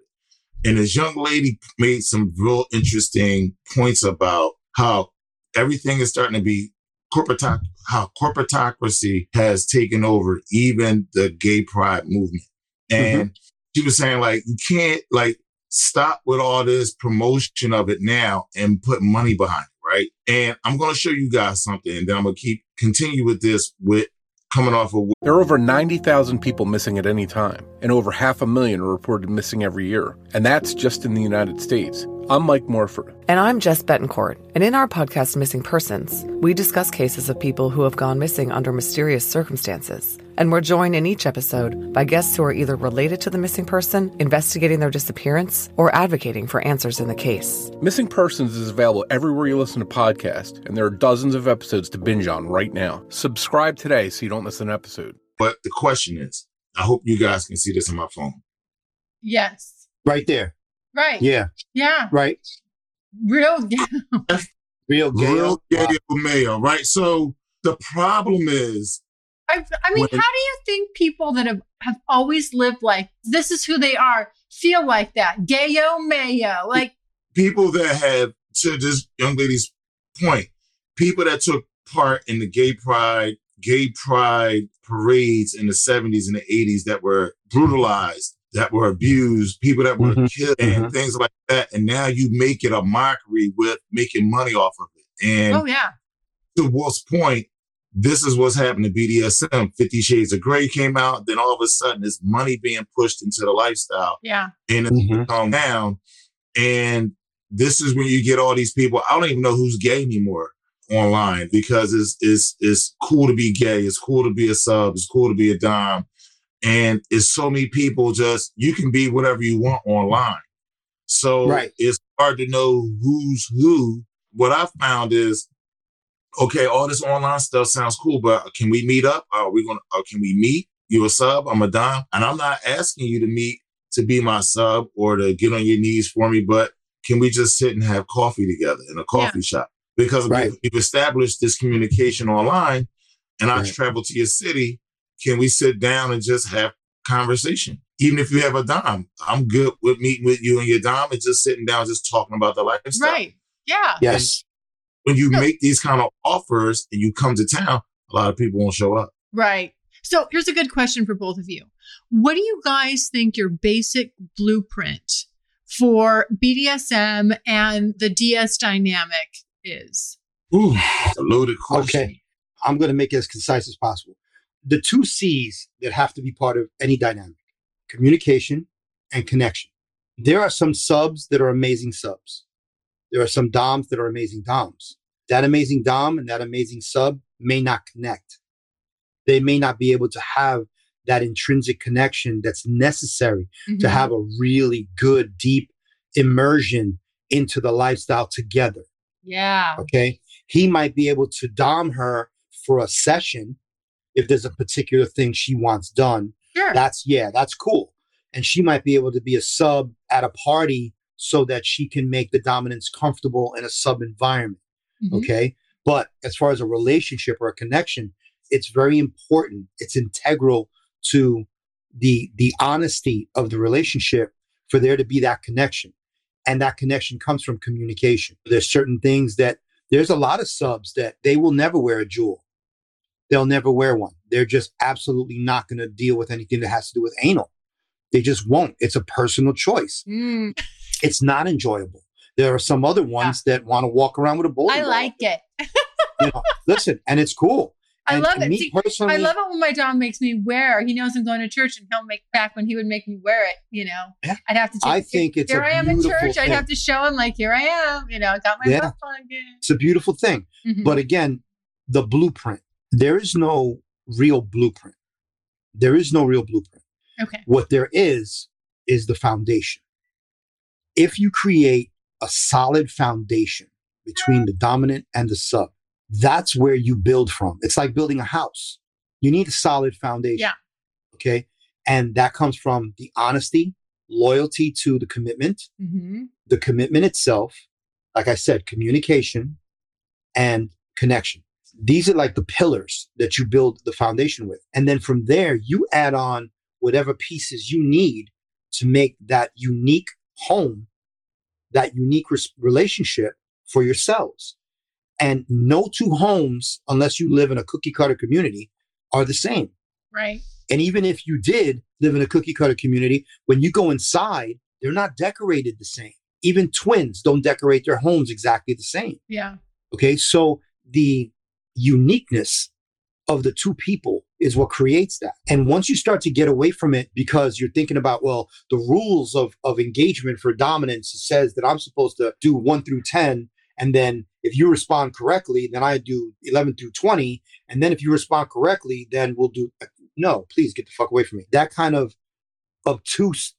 And this young lady made some real interesting points about how everything is starting to be corporate, how corporatocracy has taken over even the gay pride movement. And mm-hmm. she was saying like, you can't like stop with all this promotion of it now and put money behind it. Right. And I'm going to show you guys something and then I'm going to keep continue with this with coming off of There are over 90,000 people missing at any time, and over half a million are reported missing every year. And that's just in the United States. I'm Mike Morford. And I'm Jess Betancourt. And in our podcast, Missing Persons, we discuss cases of people who have gone missing under mysterious circumstances. And we're joined in each episode by guests who are either related to the missing person, investigating their disappearance, or advocating for answers in the case. Missing Persons is available everywhere you listen to podcasts, and there are dozens of episodes to binge on right now. Subscribe today so you don't miss an episode. But the question is, I hope you guys can see this on my phone. Yes. Right there. Right. Yeah. Yeah. Right. Real. Real gay. Real gay mayo, right? So the problem is, I, I mean, When- how do you think people that have, have always lived like this is who they are feel like that? Gayo mayo. Like, people that have, to this young lady's point, people that took part in the gay pride, gay pride parades in the 70s and the 80s that were brutalized, that were abused, people that were Mhm, killed, and mhm. things like that. And now you make it a mockery with making money off of it. And oh, yeah. to Wolf's point, this is what's happened to BDSM. Fifty Shades of Grey came out, then all of a sudden, there's money being pushed into the lifestyle, Yeah. and it's Mhm. calm down. And this is when you get all these people. I don't even know who's gay anymore online because it's it's it's cool to be gay. It's cool to be a sub. It's cool to be a dom. And it's so many people just you can be whatever you want online. So Right. it's hard to know who's who. What I found is okay, all this online stuff sounds cool, but can we meet up? Are we gonna uh, can we meet? You a sub, I'm a dom. And I'm not asking you to meet to be my sub or to get on your knees for me, but can we just sit and have coffee together in a coffee shop? Because Right. we've, we've established this communication online and I travel to your city. Can we sit down and just have conversation? Even if you have a dom, I'm good with meeting with you and your dom and just sitting down, just talking about the lifestyle. Right. Yeah. Yes. When you No. make these kind of offers and you come to town, a lot of people won't show up. Right. So here's a good question for both of you. What do you guys think your basic blueprint for BDSM and the DS dynamic is? Ooh, a loaded question. Okay. I'm going to make it as concise as possible. The two C's that have to be part of any dynamic communication and connection. There are some subs that are amazing subs. There are some DOMs that are amazing DOMs. That amazing DOM and that amazing sub may not connect. They may not be able to have that intrinsic connection that's necessary to Mhm. have a really good, deep immersion into the lifestyle together. Yeah. Okay. He might be able to dom her for a session if there's a particular thing she wants done. Sure. That's, yeah, that's cool. And she might be able to be a sub at a party so that she can make the dominance comfortable in a sub environment. Mhm. Okay. But as far as a relationship or a connection, it's very important. It's integral to the the honesty of the relationship for there to be that connection. And that connection comes from communication. There's certain things that there's a lot of subs that they will never wear a jewel. They'll never wear one. They're just absolutely not going to deal with anything that has to do with anal. They just won't. It's a personal choice. Mm, It's not enjoyable. There are some other ones that want to walk around with a bowling I ball. like it. You know, listen, and it's cool. I And love it. me See, personally, I love it when my dom makes me wear. He knows I'm going to church, and he'll make back when he would make me wear it. You know, Yeah. I'd have to. Take, I think it's here. I am in church. I'd have to show him like, here I am. You know, I got my Yeah. butt plug in. It's a beautiful thing. Mhm. But again, the blueprint. There is no real blueprint. There is no real blueprint. okay, What there is is the foundation. If you create a solid foundation between the dominant and the sub, that's where you build from. It's like building a house. You need a solid foundation. Yeah. Okay. And that comes from the honesty, loyalty to the commitment, hmm the commitment itself, like I said, communication and connection. These are like the pillars that you build the foundation with. And then from there, you add on whatever pieces you need to make that unique home, that unique relationship for yourselves. And no two homes, unless you live in a cookie cutter community, are the same. right. And even if you did live in a cookie cutter community, when you go inside, they're not decorated the same. Even twins don't decorate their homes exactly the same. Yeah, Okay. So the uniqueness of the two people is what creates that. And once you start to get away from it because you're thinking about, well, the rules of, of engagement for dominance says that I'm supposed to do one through 10. And then if you respond correctly, then I do 11 through 20. And then if you respond correctly, then we'll do, no, please get the fuck away from me. That kind of obtuse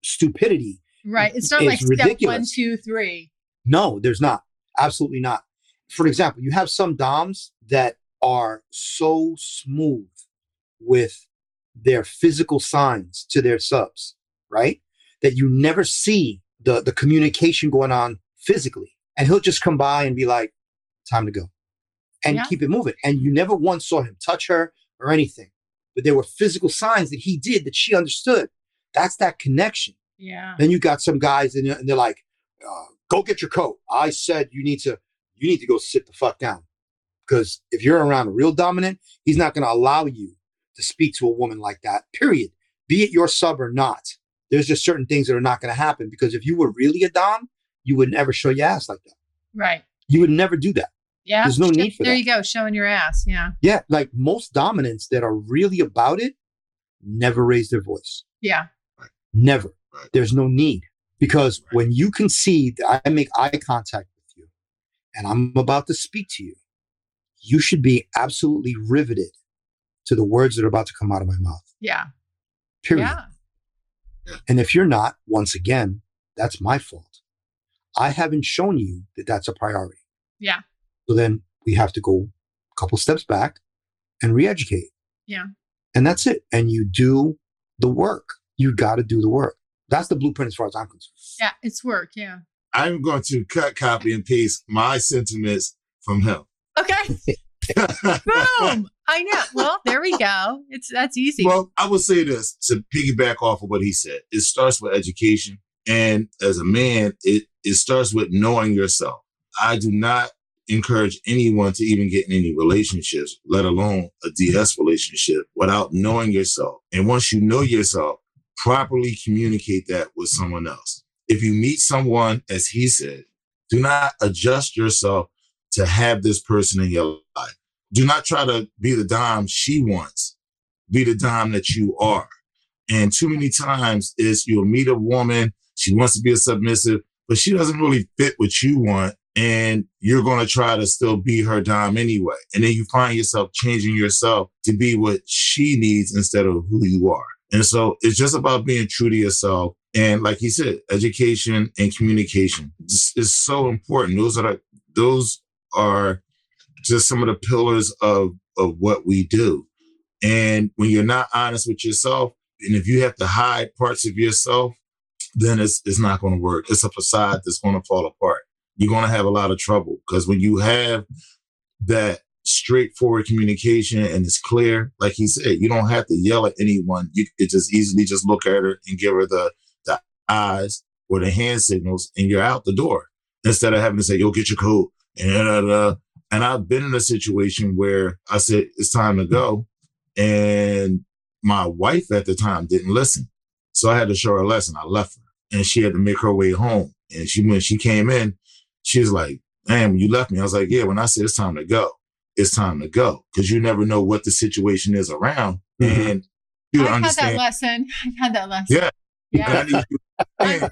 stupidity. right. It's not like step one, ridiculous. two, three. No, there's not. Absolutely not. For example, you have some DOMs that are so smooth with their physical signs to their subs, right? That you never see the, the communication going on physically. And he'll just come by and be like, time to go. And Yeah. keep it moving. And you never once saw him touch her or anything. But there were physical signs that he did that she understood. That's that connection. Yeah. Then you got some guys and, and they're like, uh, "Go get your coat." I said you need to, you need to go sit the fuck down, because if you're around a real dominant, he's not going to allow you to speak to a woman like that. Period. Be it your sub or not. There's just certain things that are not going to happen because if you were really a dom, you would never show your ass like that. Right. You would never do that. Yeah. There's no Sh- need for There that. you go. Showing your ass. Yeah. Yeah, like most dominants that are really about it, never raise their voice. Yeah. Never. Right. There's no need because when you can see that I make eye contact with you and I'm about to speak to you, you should be absolutely riveted to the words that are about to come out of my mouth. Yeah. Period. Yeah. And if you're not, once again, that's my fault. I haven't shown you that that's a priority. Yeah. So then we have to go a couple steps back and re-educate. Yeah. And that's it. And you do the work. You got to do the work. That's the blueprint as far as I'm concerned. Yeah. It's work. Yeah. I'm going to cut, copy, and paste my sentiments from him. Okay. Boom. I know. Well, there we go. It's that's easy. Well, I would say this to piggyback off of what he said. It starts with education. And as a man, it, it starts with knowing yourself. I do not encourage anyone to even get in any relationships, let alone a DS relationship, without knowing yourself. And once you know yourself, properly communicate that with someone else. If you meet someone, as he said, do not adjust yourself to have this person in your life. Do not try to be the dime she wants. Be the dime that you are. And too many times is you'll meet a woman, she wants to be a submissive, but she doesn't really fit what you want. And you're going to try to still be her dime anyway. And then you find yourself changing yourself to be what she needs instead of who you are. And so it's just about being true to yourself And like he said, education and communication is, so important. Those are those are just some of the pillars of of what we do. And when you're not honest with yourself, and if you have to hide parts of yourself, then it's it's not going to work. It's a facade that's going to fall apart. You're going to have a lot of trouble because when you have that straightforward communication and it's clear, like he said, you don't have to yell at anyone. You could just easily just look at her and give her the the eyes or the hand signals, and you're out the door instead of having to say, "Yo, get your coat." And uh, and I've been in a situation where I said it's time to go, and my wife at the time didn't listen, so I had to show her a lesson. I left her, and she had to make her way home. And she when she came in, she was like, "Damn, you left me." I was like, "Yeah." When I said it's time to go, it's time to go because you never know what the situation is around, Mm-hmm. and you I've had that lesson. I've had that lesson. Yeah, Yeah. I need you- I,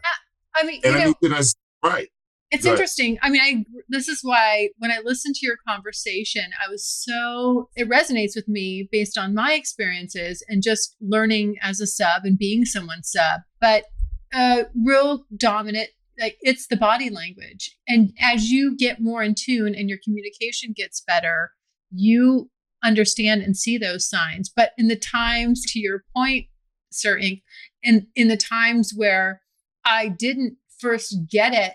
I mean, and you I know, need you to right. It's Go ahead. interesting. I mean, I this is why when I listened to your conversation, I was so it resonates with me based on my experiences and just learning as a sub and being someone's sub. But uh real dominant like it's the body language. And as you get more in tune and your communication gets better, you understand and see those signs. But in the times, to your point, Sir InQ, and in the times where I didn't first get it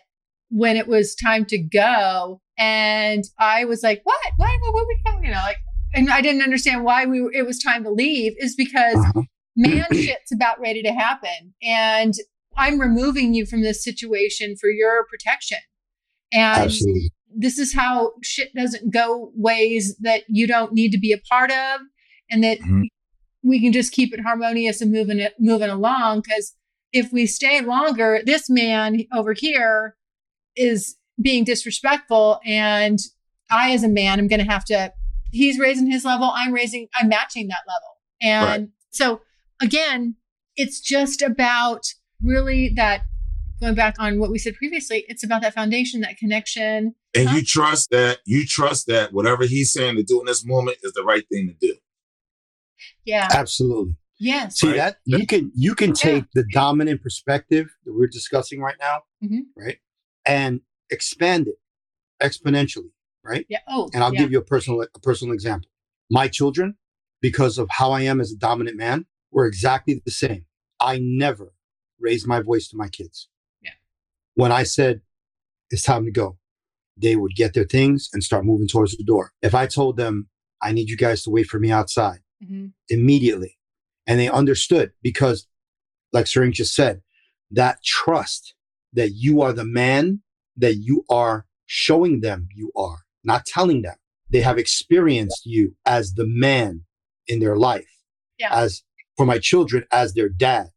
when it was time to go, and I was like, "What? Why? What were we going?" You know, like, and I didn't understand why we were, it was time to leave. Is because man shit's about ready to happen, and I'm removing you from this situation for your protection. And Absolutely. this is how shit doesn't go ways that you don't need to be a part of and that Mhm. we can just keep it harmonious and moving it moving along because if we stay longer this man over here is being disrespectful and i as a man I'm going to have to he's raising his level i'm raising i'm matching that level and so again it's just about really that going back on what we said previously it's about that foundation that connection And Huh? you trust that you trust that whatever he's saying to do in this moment is the right thing to do. yeah Absolutely. yes See Right. that you can you can Yeah. take the dominant perspective that we're discussing right now, Mhm. right, and expand it exponentially, right? yeah oh And I'll yeah. give you a personal a personal example. My children, because of how I am as a dominant man, were exactly the same. I never raised my voice to my kids. Yeah. When I said it's time to go, they would get their things and start moving towards the door. If I told them I need you guys to wait for me outside, Mhm. immediately. And they understood because, like Sir InQ just said, that trust that you are the man that you are showing them you are, not telling them. They have experienced you as the man in their life, Yeah. as for my children, as their dad.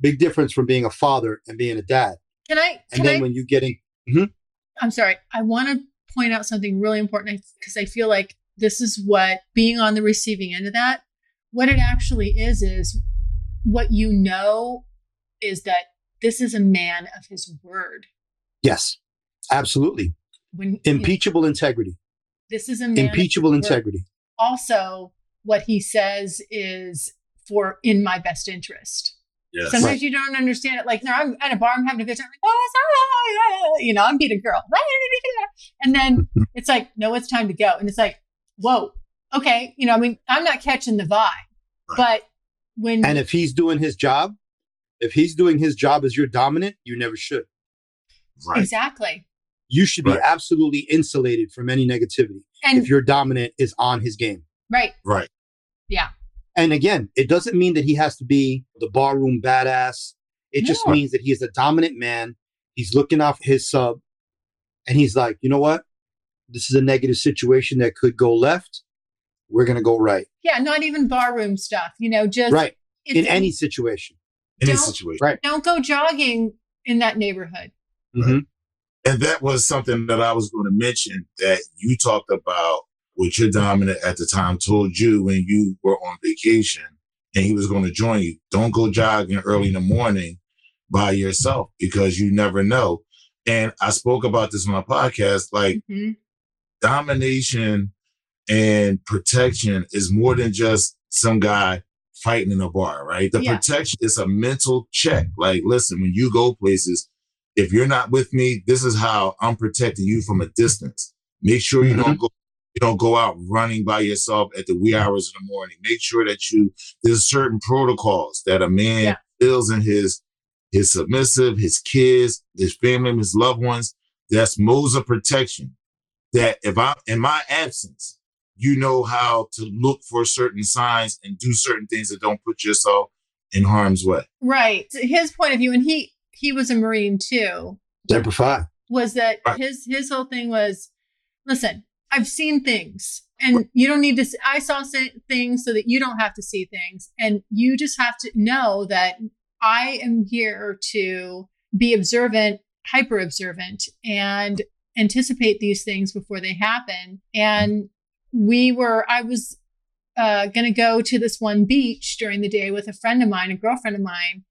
Big difference from being a father and being a dad. can i And can then i when you getting, mm-hmm. I'm sorry. I want to point out something really important because I feel like this is what being on the receiving end of that, what it actually is, is what you know is that this is a man of his word. yes, absolutely. When Impeachable integrity. this is a man Impeachable integrity. Also, what he says is for in my best interest. Yes. Sometimes Right. you don't understand it. Like, no, I'm at a bar, I'm having a good time. Like, oh, sorry. Oh, oh, you know, I'm being a girl. And then it's like, no, it's time to go. And it's like, whoa, okay. You know, I mean, I'm not catching the vibe. Right. But when, And if he's doing his job, if he's doing his job as your dominant, you never should. Right. exactly. You should be absolutely insulated from any negativity And if your dominant is on his game. right. Right. Yeah. And again, it doesn't mean that he has to be the barroom badass. It just means that he is a dominant man. He's looking off his sub and he's like, you know what? This is a negative situation that could go left. We're going to go right. Yeah. Not even barroom stuff, you know, just Right. In any situation. Any Don't- situation. Right. don't go jogging in that neighborhood. Mhm. And that was something that I was going to mention that you talked about what your dominant at the time told you when you were on vacation and he was going to join you. Don't go jogging early in the morning by yourself because you never know. And I spoke about this on my podcast. Like Mhm. domination and protection is more than just some guy fighting in a bar, right? The Yeah. protection is a mental check. Like, listen, when you go places, if you're not with me, this is how I'm protecting you from a distance. Make sure you don't mm-hmm. go you don't go out running by yourself at the wee hours in the morning. Make sure that you there's certain protocols that a man Yeah. feels in his his submissive, his kids, his family, his loved ones. That's modes of protection. That if I'm in my absence, you know how to look for certain signs and do certain things that don't put yourself in harm's way. Right. His point of view, and he he was a Marine too, Semper Fi. was that Right. his his whole thing was, listen, I've seen things, and you don't need to. See, I saw things so that you don't have to see things, and you just have to know that I am here to be observant, hyper observant, and anticipate these things before they happen. And we were, I was uh, going to go to this one beach during the day with a friend of mine, a girlfriend of mine.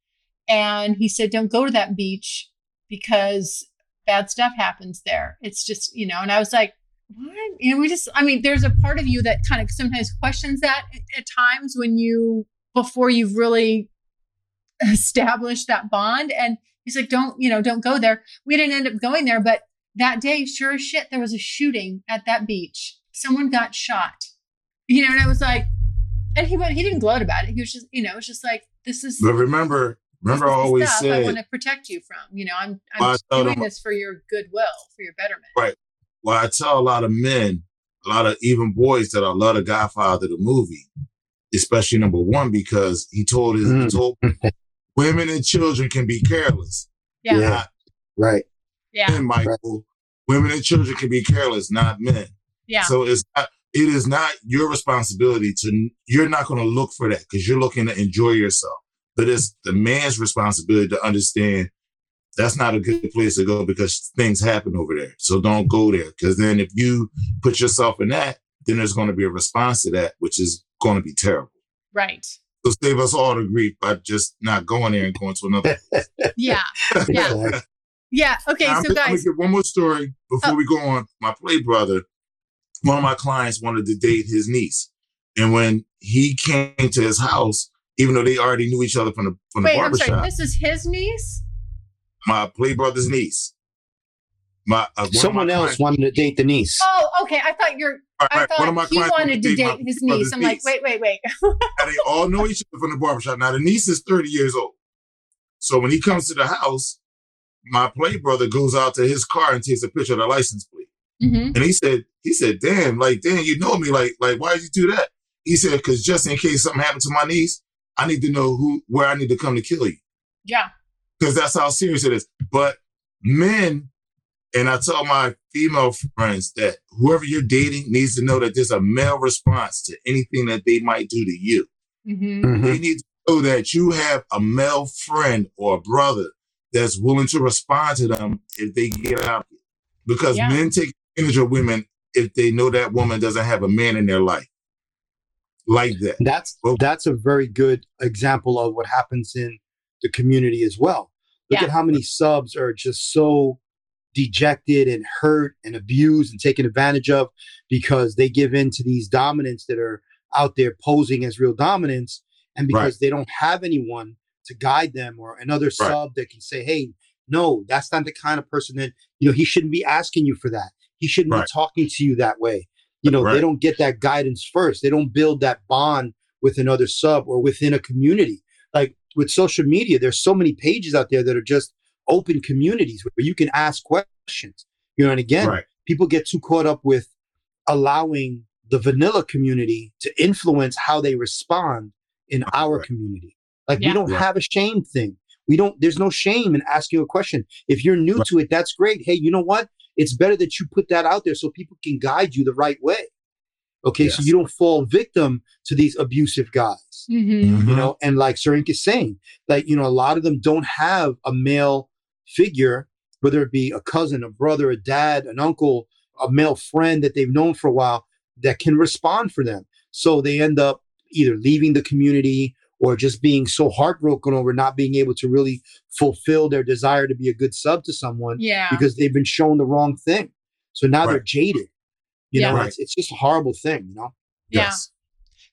And he said, don't go to that beach because bad stuff happens there. It's just, you know, and I was like, what? Know, we just, I mean, there's a part of you that kind of sometimes questions that at, at times when you, before you've really established that bond. And he's like, don't, you know, don't go there. We didn't end up going there, but that day, sure as shit, there was a shooting at that beach. Someone got shot, you know, and I was like, and he went, he didn't gloat about it. He was just, you know, it's just like, this is, But remember, remember I this is the always stuff I want to protect you from. You know, I'm I I'm doing him- this for your goodwill, for your betterment. Right. Well, I tell a lot of men, a lot of even boys that I love the Godfather the movie, especially number one, because he told his he Mm. told women and children can be careless. Yeah. Yeah. Right. Yeah. And Michael. Women and children can be careless, not men. Yeah. So it's not it is not your responsibility to you're not going to look for that because you're looking to enjoy yourself. But it's the man's responsibility to understand that's not a good place to go because things happen over there. So don't go there. Because then if you put yourself in that, then there's going to be a response to that, which is going to be terrible. Right. So save us all the grief by just not going there and going to another. Yeah. Yeah. Yeah. Okay. Now, So gonna- I'm guys, gonna get one more story before Oh. we go on. My play brother, one of my clients wanted to date his niece, and when he came to his house, even though they already knew each other from the from wait, the I'm sorry. barbershop, This is his niece? my play brother's niece, my uh, one of my Someone else clients- wanted to date the niece. Oh, okay. I thought you're, Right, I thought One of my he clients wanted to date date his niece. I'm like, niece. wait, wait, wait. and they all know each other from the barbershop. Now the niece is 30 years old. So when he comes to the house, my play brother goes out to his car and takes a picture of the license plate. Hmm And he said, he said, damn, like, damn, you know me. Like, like, why did you do that? He said, because just in case something happened to my niece, I need to know who, where I need to come to kill you. Yeah. Because that's how serious it is. But men, and I tell my female friends that whoever you're dating needs to know that there's a male response to anything that they might do to you. hmm Mhm. They need to know that you have a male friend or a brother that's willing to respond to them if they get out. Because Yeah. men take advantage of women if they know that woman doesn't have a man in their life like that. That's Well- that's a very good example of what happens in the community as well. Look Yeah. at how many subs are just so dejected and hurt and abused and taken advantage of because they give in to these dominants that are out there posing as real dominants and because they don't have anyone to guide them or another sub that can say hey no that's not the kind of person that you know he shouldn't be asking you for that he shouldn't Right. be talking to you that way you know they don't get that guidance first they don't build that bond with another sub or within a community like with social media there's so many pages out there that are just open communities where you can ask questions you know and again Right. people get too caught up with allowing the vanilla community to influence how they respond in our Right. community like Yeah. we don't Right. have a shame thing we don't there's no shame in asking a question if you're new Right. to it that's great hey you know what it's better that you put that out there so people can guide you the right way. Okay so you don't fall victim to these abusive guys hmm Mhm. you know and like Sir InQ is saying like you know a lot of them don't have a male figure whether it be a cousin a brother a dad an uncle a male friend that they've known for a while that can respond for them. So they end up either leaving the community or just being so heartbroken over not being able to really fulfill their desire to be a good sub to someone Yeah. because they've been shown the wrong thing so now they're jaded you Yeah. know Right. it's, it's just a horrible thing you know Yeah. Yes.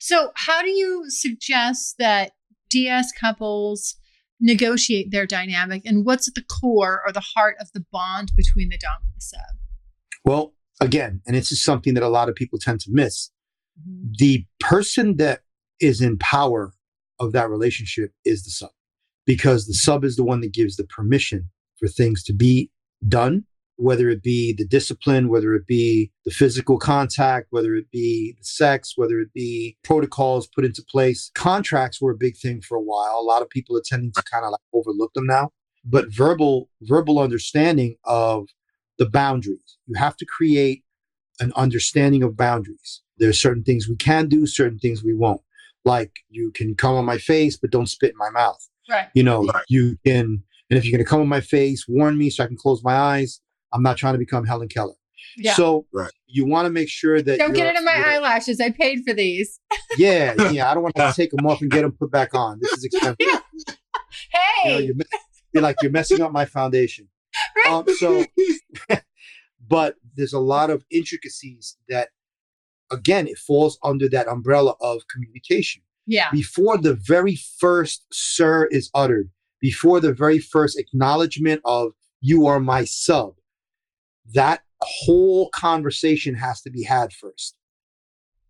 So, how do you suggest that DS couples negotiate their dynamic, and what's at the core or the heart of the bond between the dom and the sub? Well, again, and this is something that a lot of people tend to miss. Mm-hmm. The person that is in power of that relationship is the sub, because the sub is the one that gives the permission for things to be done, whether it be the discipline, whether it be the physical contact, whether it be the sex, whether it be protocols put into place. Contracts were a big thing for a while. A lot of people are tending to kind of like overlook them now. But verbal verbal understanding of the boundaries. You have to create an understanding of boundaries. There are certain things we can do, certain things we won't. Like you can come on my face, but don't spit in my mouth. Right. You know, you can, and if you're going to come on my face, warn me so I can close my eyes. I'm not trying to become Helen Keller. Yeah. So you want to make sure that Don't get it in my eyelashes. I paid for these. Yeah, yeah. I don't want to take them off and get them put back on. This is expensive. You know, Hey. you're, you're like you're messing up my foundation. Um, so, but there's a lot of intricacies that, again, it falls under that umbrella of communication. Yeah. Before the very first "sir" is uttered, before the very first acknowledgement of "you are my sub," that whole conversation has to be had first.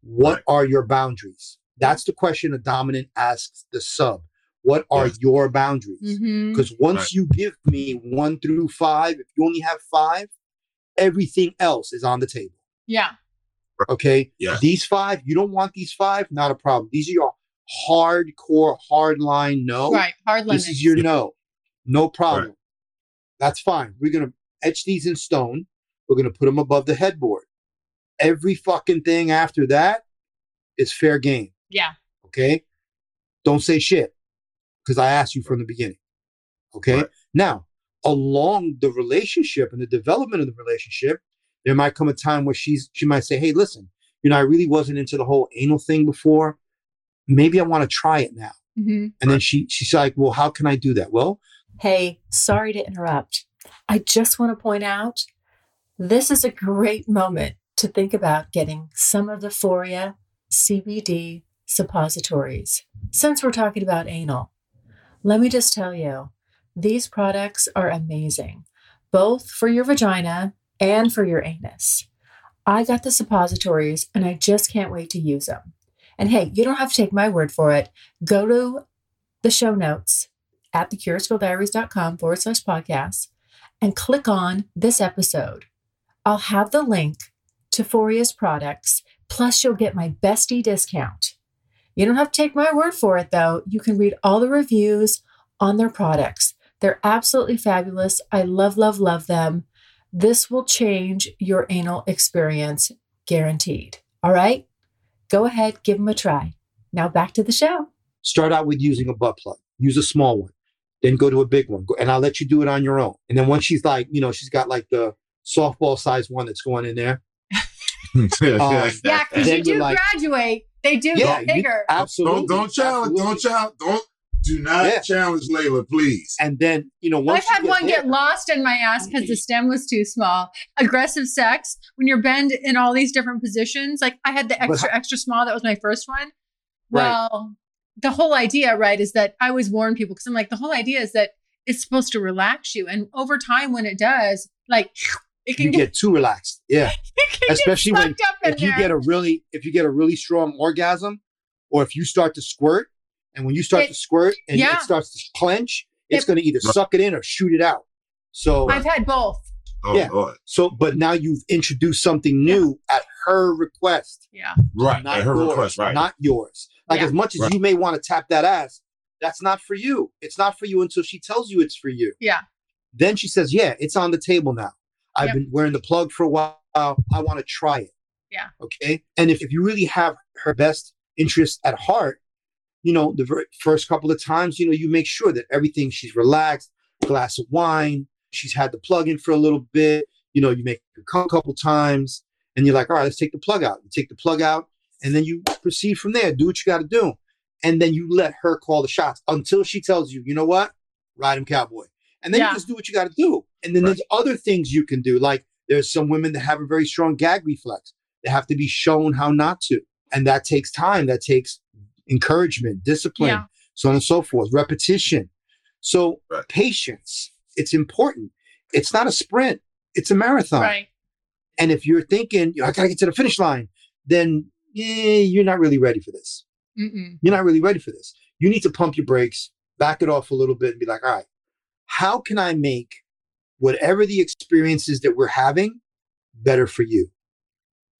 What are your boundaries? That's the question a dominant asks the sub. What are your boundaries? Mhm. Because once Right. you give me one through five, if you only have five, everything else is on the table. Yeah. Okay. Yeah. These five, you don't want these five, not a problem. These are your hardcore, hard line no. Right, hard This is limits. your no. No problem. That's fine. We're gonna etch these in stone. We're gonna put them above the headboard. Every fucking thing after that is fair game. Yeah. Okay. Don't say shit because I asked you from the beginning. Okay. Now, along the relationship and the development of the relationship, there might come a time where she's she might say, "Hey, listen, you know, I really wasn't into the whole anal thing before. Maybe I want to try it now." Mm-hmm. And then she she's like, "Well, how can I do that?" Well, Hey, sorry to interrupt. I just want to point out this is a great moment to think about getting some of the Foria CBD suppositories. Since we're talking about anal, let me just tell you, these products are amazing, both for your vagina and for your anus. I got the suppositories and I just can't wait to use them. And hey, you don't have to take my word for it. Go to the show notes at thecuriousgirldiaries.com forward slash podcast and click on this episode. I'll have the link to Foria's products, plus you'll get my bestie discount. You don't have to take my word for it though. You can read all the reviews on their products. They're absolutely fabulous. I love, love, love them. This will change your anal experience, guaranteed. All right? Go ahead, give them a try. Now back to the show. start out with using a butt plug. Use a small one, then go to a big one, and I'll let you do it on your own. And then once she's like, you know, she's got like the softball size one that's going in there. um, Yeah, because you do like, graduate. They do Yeah, get you- bigger. absolutely. Don't don't challenge. Don't challenge. Don't do not Yeah. challenge Layla, please. And then you know once I've had you one there- get lost in my ass because the stem was too small. Aggressive sex, when you're bent in all these different positions. Like I had the extra, how- extra small. That was my first one. Right. Well, the whole idea, right, is that I always warn people because I'm like, the whole idea is that it's supposed to relax you. And over time, when it does, like it can you get, get too relaxed. Yeah. Especially when sucked up if you there. get a really if you get a really strong orgasm, or if you start to squirt, and when you start It- to squirt and yeah. it starts to clench, it's It- going to either suck it in or shoot it out. So I've had both. Oh, yeah. Lord. So, but now you've introduced something new at her request. Yeah. Right. Not At her yours, request, right. Not yours. Like Yeah. as much as Right. you may want to tap that ass, that's not for you. It's not for you until she tells you it's for you. Yeah. Then she says, "Yeah, it's on the table now. I've Yep. been wearing the plug for a while. I want to try it." Yeah. Okay. And if, if you really have her best interest at heart, you know, the very first couple of times, you know, you make sure that everything she's relaxed, glass of wine, she's had the plug in for a little bit, you know, you make come a couple times, and you're like, all right, let's take the plug out. You take the plug out, and then you proceed from there. Do what you got to do. And then you let her call the shots until she tells you, you know what? Ride him cowboy. And then Yeah. you just do what you got to do. And then there's other things you can do. Like there's some women that have a very strong gag reflex. They have to be shown how not to. And that takes time. That takes encouragement, discipline, Yeah. so on and so forth, repetition. So patience, it's important. It's not a sprint, it's a marathon. Right. And if you're thinking, I gotta get to the finish line, then eh, you're not really ready for this. Mm-mm. You're not really ready for this. You need to pump your brakes, back it off a little bit, and be like, all right, how can I make whatever the experiences that we're having better for you?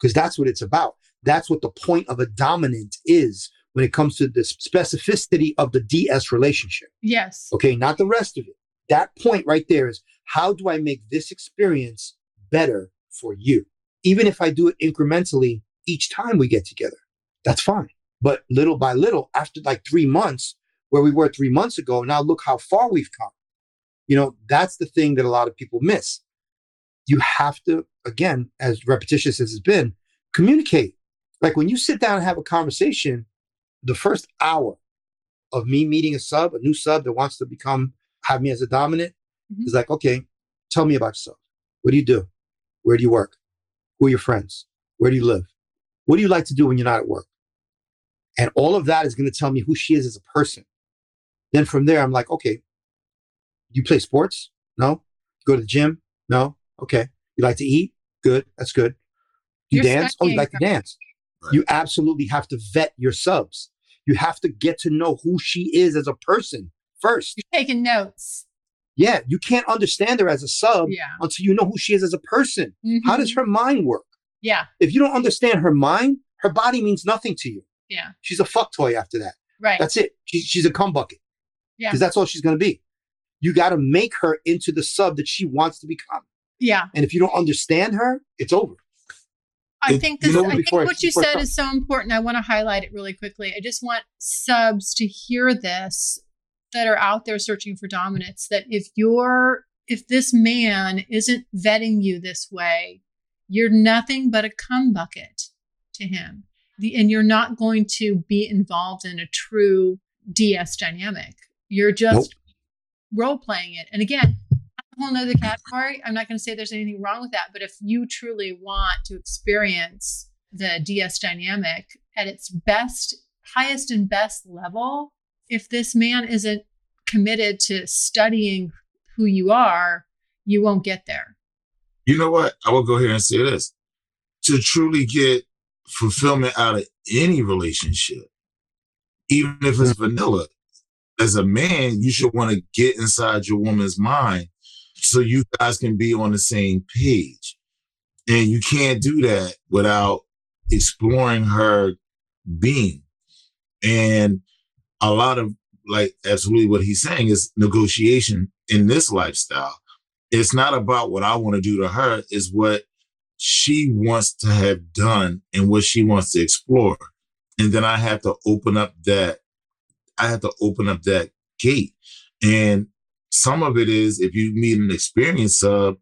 Because that's what it's about. That's what the point of a dominant is when it comes to the specificity of the DS relationship. Yes. Okay, not the rest of it. That point right there is how do I make this experience better for you? Even if I do it incrementally each time we get together, that's fine. But little by little, after like three months, where we were three months ago, now look how far we've come. You know, that's the thing that a lot of people miss. You have to, again, as repetitious as it's been, communicate. Like when you sit down and have a conversation, the first hour of me meeting a sub, a new sub that wants to become, have me as a dominant, mm-hmm. is like, okay, tell me about yourself. What do you do? Where do you work? Who are your friends? Where do you live? What do you like to do when you're not at work? And all of that is going to tell me who she is as a person. Then from there, I'm like, okay, you play sports? No. Go to the gym? No. Okay. You like to eat? Good. That's good. You You're dance? Oh, you like to her. Dance. You absolutely have to vet your subs. You have to get to know who she is as a person first. You're taking notes. Yeah, you can't understand her as a sub Yeah. until you know who she is as a person. How does mm-hmm. her mind work? Yeah. If you don't understand her mind, her body means nothing to you. Yeah. She's a fuck toy after that. Right. That's it. She, she's a cum bucket Yeah. because that's all she's going to be. You got to make her into the sub that she wants to become. Yeah. And if you don't understand her, it's over. I It- think you this. know, I think what you said is so important. I want to highlight it really quickly. I just want subs to hear this that are out there searching for dominance. That if you're, if this man isn't vetting you this way, you're nothing but a cum bucket to him, the, and you're not going to be involved in a true DS dynamic. You're just role playing it. And again, whole nother category. I'm not going to say there's anything wrong with that, but if you truly want to experience the DS dynamic at its best, highest and best level, if this man isn't committed to studying who you are, you won't get there. You know what? I will go here and say this. To truly get fulfillment out of any relationship, even if it's vanilla, as a man, you should want to get inside your woman's mind so you guys can be on the same page. And you can't do that without exploring her being. And a lot of like absolutely what he's saying is negotiation in this lifestyle. It's not about what I want to do to her, is what she wants to have done and what she wants to explore. And then I have to open up that, I have to open up that gate. And some of it is if you meet an experienced sub,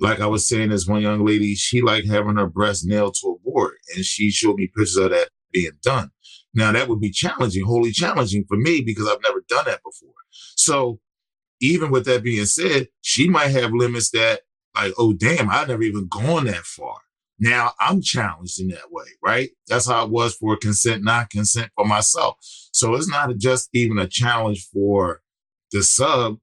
like I was saying, this one young lady, she liked having her breast nailed to a board and she showed me pictures of that being done. Now that would be challenging, wholly challenging for me because I've never done that before. So even with that being said, she might have limits that like, oh damn, I've never even gone that far. Now I'm challenged in that way, right? That's how it was for consent, not consent for myself. So it's not just even a challenge for the sub,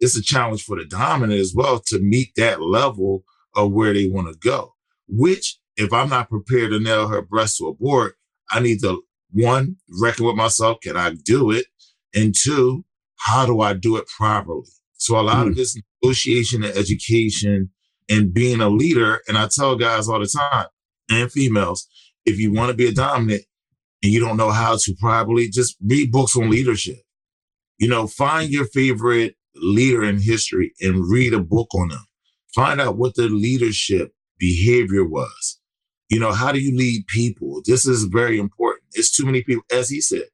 it's a challenge for the dominant as well to meet that level of where they want to go. Which, if I'm not prepared to nail her breast to a board, I need to one, reckon with myself, can I do it? And two, how do I do it properly? So a lot of hmm. this negotiation and education and being a leader, and I tell guys all the time and females, if you want to be a dominant and you don't know how to properly, just read books on leadership. You know, find your favorite leader in history and read a book on them. Find out what their leadership behavior was. You know, how do you lead people? This is very important. It's too many people, as he said.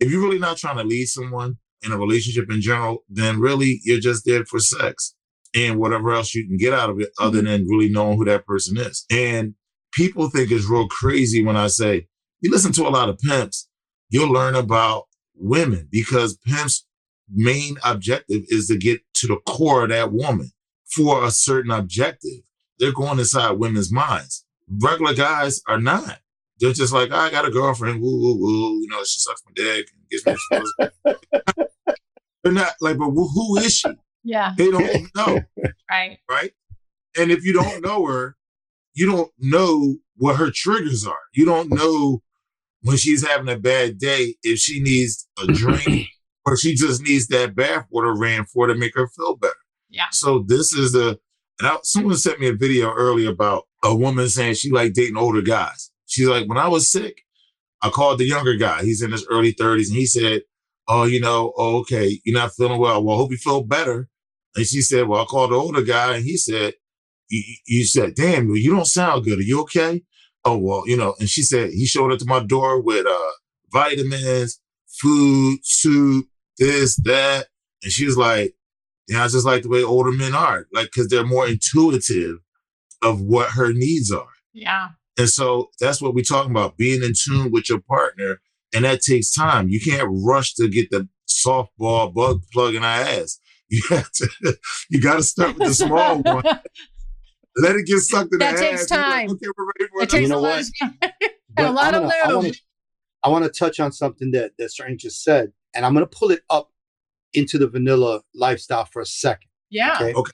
If you're really not trying to lead someone in a relationship in general, then really you're just there for sex and whatever else you can get out of it other mm-hmm. than really knowing who that person is. And people think it's real crazy when I say, you listen to a lot of pimps, you'll learn about women because pimps main objective is to get to the core of that woman for a certain objective. They're going inside women's minds. Regular guys are not. they're just like, I got a girlfriend, woo woo woo. You know, she sucks my dick and gives me. they're not like, but who who is she? Yeah. They don't know, Right. right? And if you don't know her, you don't know what her triggers are. You don't know when she's having a bad day if she needs a drink or she just needs that bathwater ran for to make her feel better. Yeah. So this is a. And I, someone sent me a video earlier about a woman saying she like dating older guys. She's like, when I was sick, I called the younger guy. He's in his early 30s, and he said, "Oh, you know, oh, okay, you're not feeling well. Well, I hope you feel better." And she said, "Well, I called the older guy, and he said, you, you said, damn, you don't sound good. Are you okay?" Oh well, you know. And she said he showed up to my door with uh vitamins, food, soup, this, that, and she was like, "Yeah, I just like the way older men are, like because they're more intuitive of what her needs are." Yeah. And so that's what we're talking about, being in tune with your partner. And that takes time. You can't rush to get the softball bug plug in our ass. You have to, you got to start with the small one. Let it get sucked in That the takes ass. You're like, time. okay, we're ready for It takes You know a what? time. A lot I'm of gonna- I lube. wanna- I want to touch on something that that Strange just said, and I'm going to pull it up into the vanilla lifestyle for a second. Yeah. Okay? Okay.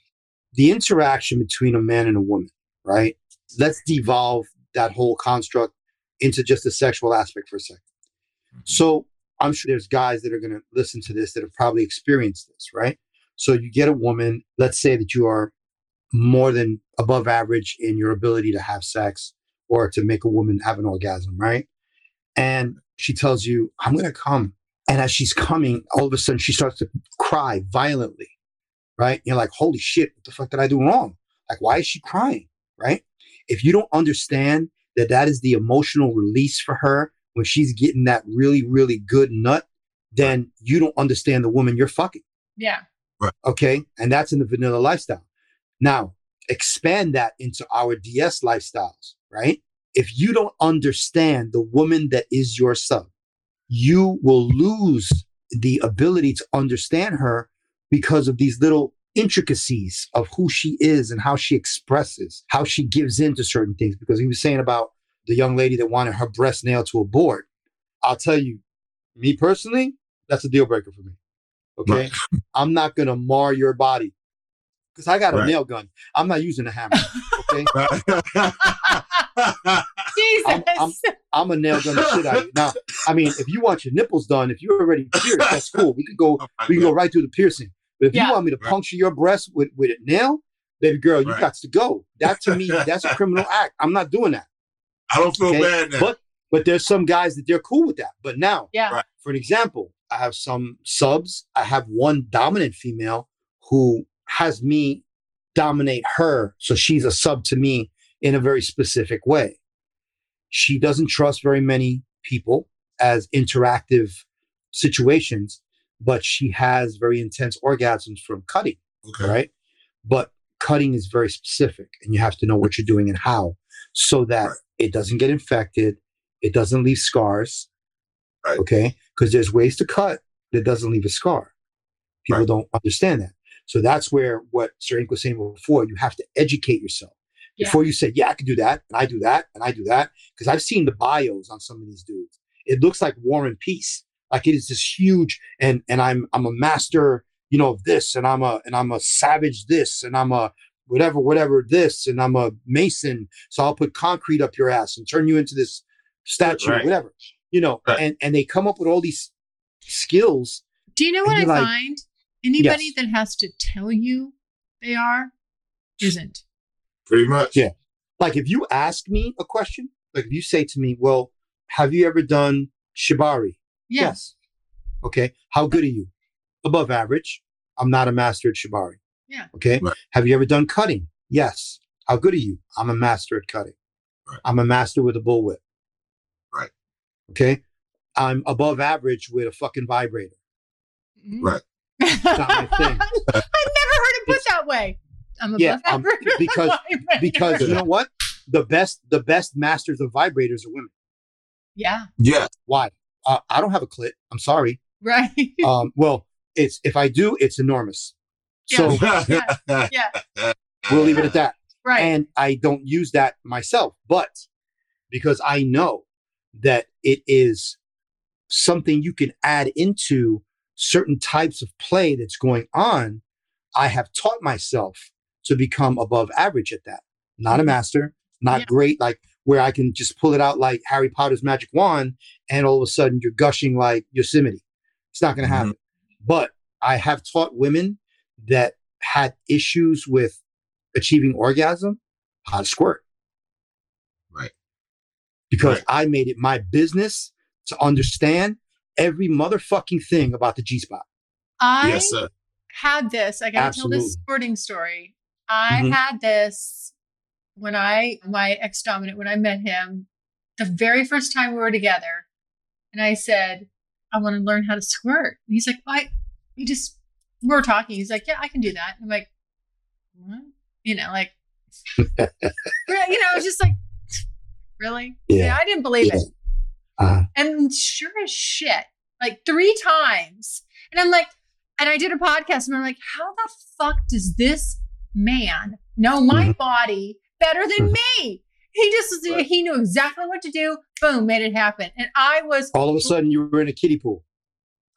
The interaction between a man and a woman, right? Let's devolve that whole construct into just a sexual aspect for a second. Mm-hmm. So I'm sure there's guys that are going to listen to this that have probably experienced this, right? So you get a woman, let's say that you are more than above average in your ability to have sex or to make a woman have an orgasm, right? And she tells you, I'm going to come. And as she's coming, all of a sudden she starts to cry violently, right? You're like, holy shit, what the fuck did I do wrong? Like, why is she crying, right? If you don't understand that that is the emotional release for her when she's getting that really, really good nut, then you don't understand the woman you're fucking. Yeah. Right. Okay. And that's in the vanilla lifestyle. Now, expand that into our DS lifestyles, right? If you don't understand the woman that is your sub, you will lose the ability to understand her because of these little intricacies of who she is and how she expresses, how she gives in to certain things. Because he was saying about the young lady that wanted her breast nailed to a board. I'll tell you, me personally, that's a deal breaker for me. Okay. I'm not going to mar your body because I got a Right. nail gun. I'm not using a hammer. Okay. Jesus. I'm, I'm, I'm a nail gun the shit out of you. Now, I mean, if you want your nipples done, if you're already pierced, that's cool. We could go, Oh we can go right through the piercing. But if Yeah. you want me to Right. puncture your breast with, with a nail, baby girl, you Right. got to go. That to me, that's a criminal act. I'm not doing that. I don't feel Okay? bad now. But but there's some guys that they're cool with that. But now, yeah. Right. for an example, I have some subs. I have one dominant female who has me dominate her. So she's a sub to me in a very specific way. She doesn't trust very many people as interactive situations, but she has very intense orgasms from cutting okay. right? But cutting is very specific and you have to know what you're doing and how so that Right. it doesn't get infected, it doesn't leave scars. Right. Okay? Because there's ways to cut that doesn't leave a scar. People Right. don't understand that. So that's where what Sir InQ was saying before, you have to educate yourself. Yeah. Before you say, yeah, I can do that, and I do that, and I do that. Because I've seen the bios on some of these dudes. It looks like War and Peace. Like it is this huge, and and I'm I'm a master, you know, of this, and I'm a and I'm a savage this, and I'm a whatever, whatever this, and I'm a mason. So I'll put concrete up your ass and turn you into this statue, Right. whatever. You know, Right. and and they come up with all these skills. Do you know what I like- find? Anybody Yes. that has to tell you they are isn't. Pretty much. Yeah. Like if you ask me a question, like if you say to me, "Well, have you ever done shibari?" Yeah. Okay. How good are you? Above average. I'm not a master at shibari. Yeah. Okay. Right. Have you ever done cutting? Yes. How good are you? I'm a master at cutting. Right. I'm a master with a bullwhip. Right. Okay. I'm above average with a fucking vibrator. Mhm. Right. not my thing. I've never heard it put that way. I'm above Yeah, um, because- Vibrator. Because you know what? The best, the best masters of vibrators are women. yeah, Yeah. Why? Uh, I don't have a clit. I'm sorry. right. Um, well, it's if I do, it's enormous. So yeah, yeah, we'll leave it at that. right. And I don't use that myself, but because I know that it is something you can add into certain types of play that's going on, I have taught myself to become above average at that. Not a mm-hmm. master, not Yeah. great, like where I can just pull it out like Harry Potter's magic wand and all of a sudden you're gushing like Yosemite. It's not going to mm-hmm. happen. But I have taught women that had issues with achieving orgasm how to squirt. Right. Because Right. I made it my business to understand every motherfucking thing about the G spot. I yes, sir. had this. I got to tell Absolutely. this sporting story. I Mhm. had this when I, my ex dominant, when I met him, the very first time we were together. And I said, I want to learn how to squirt. And he's like, I, you just, we're talking. He's like, yeah, I can do that. I'm like, what? You know, like, you know, it's just like, really? Yeah. I didn't believe Yeah. it. Uh, And sure as shit, like three times. And I'm like, and I did a podcast and I'm like, how the fuck does this man know my body better than me? He just, Right. he knew exactly what to do. Boom, made it happen. And I was, all of a sudden you were in a kiddie pool.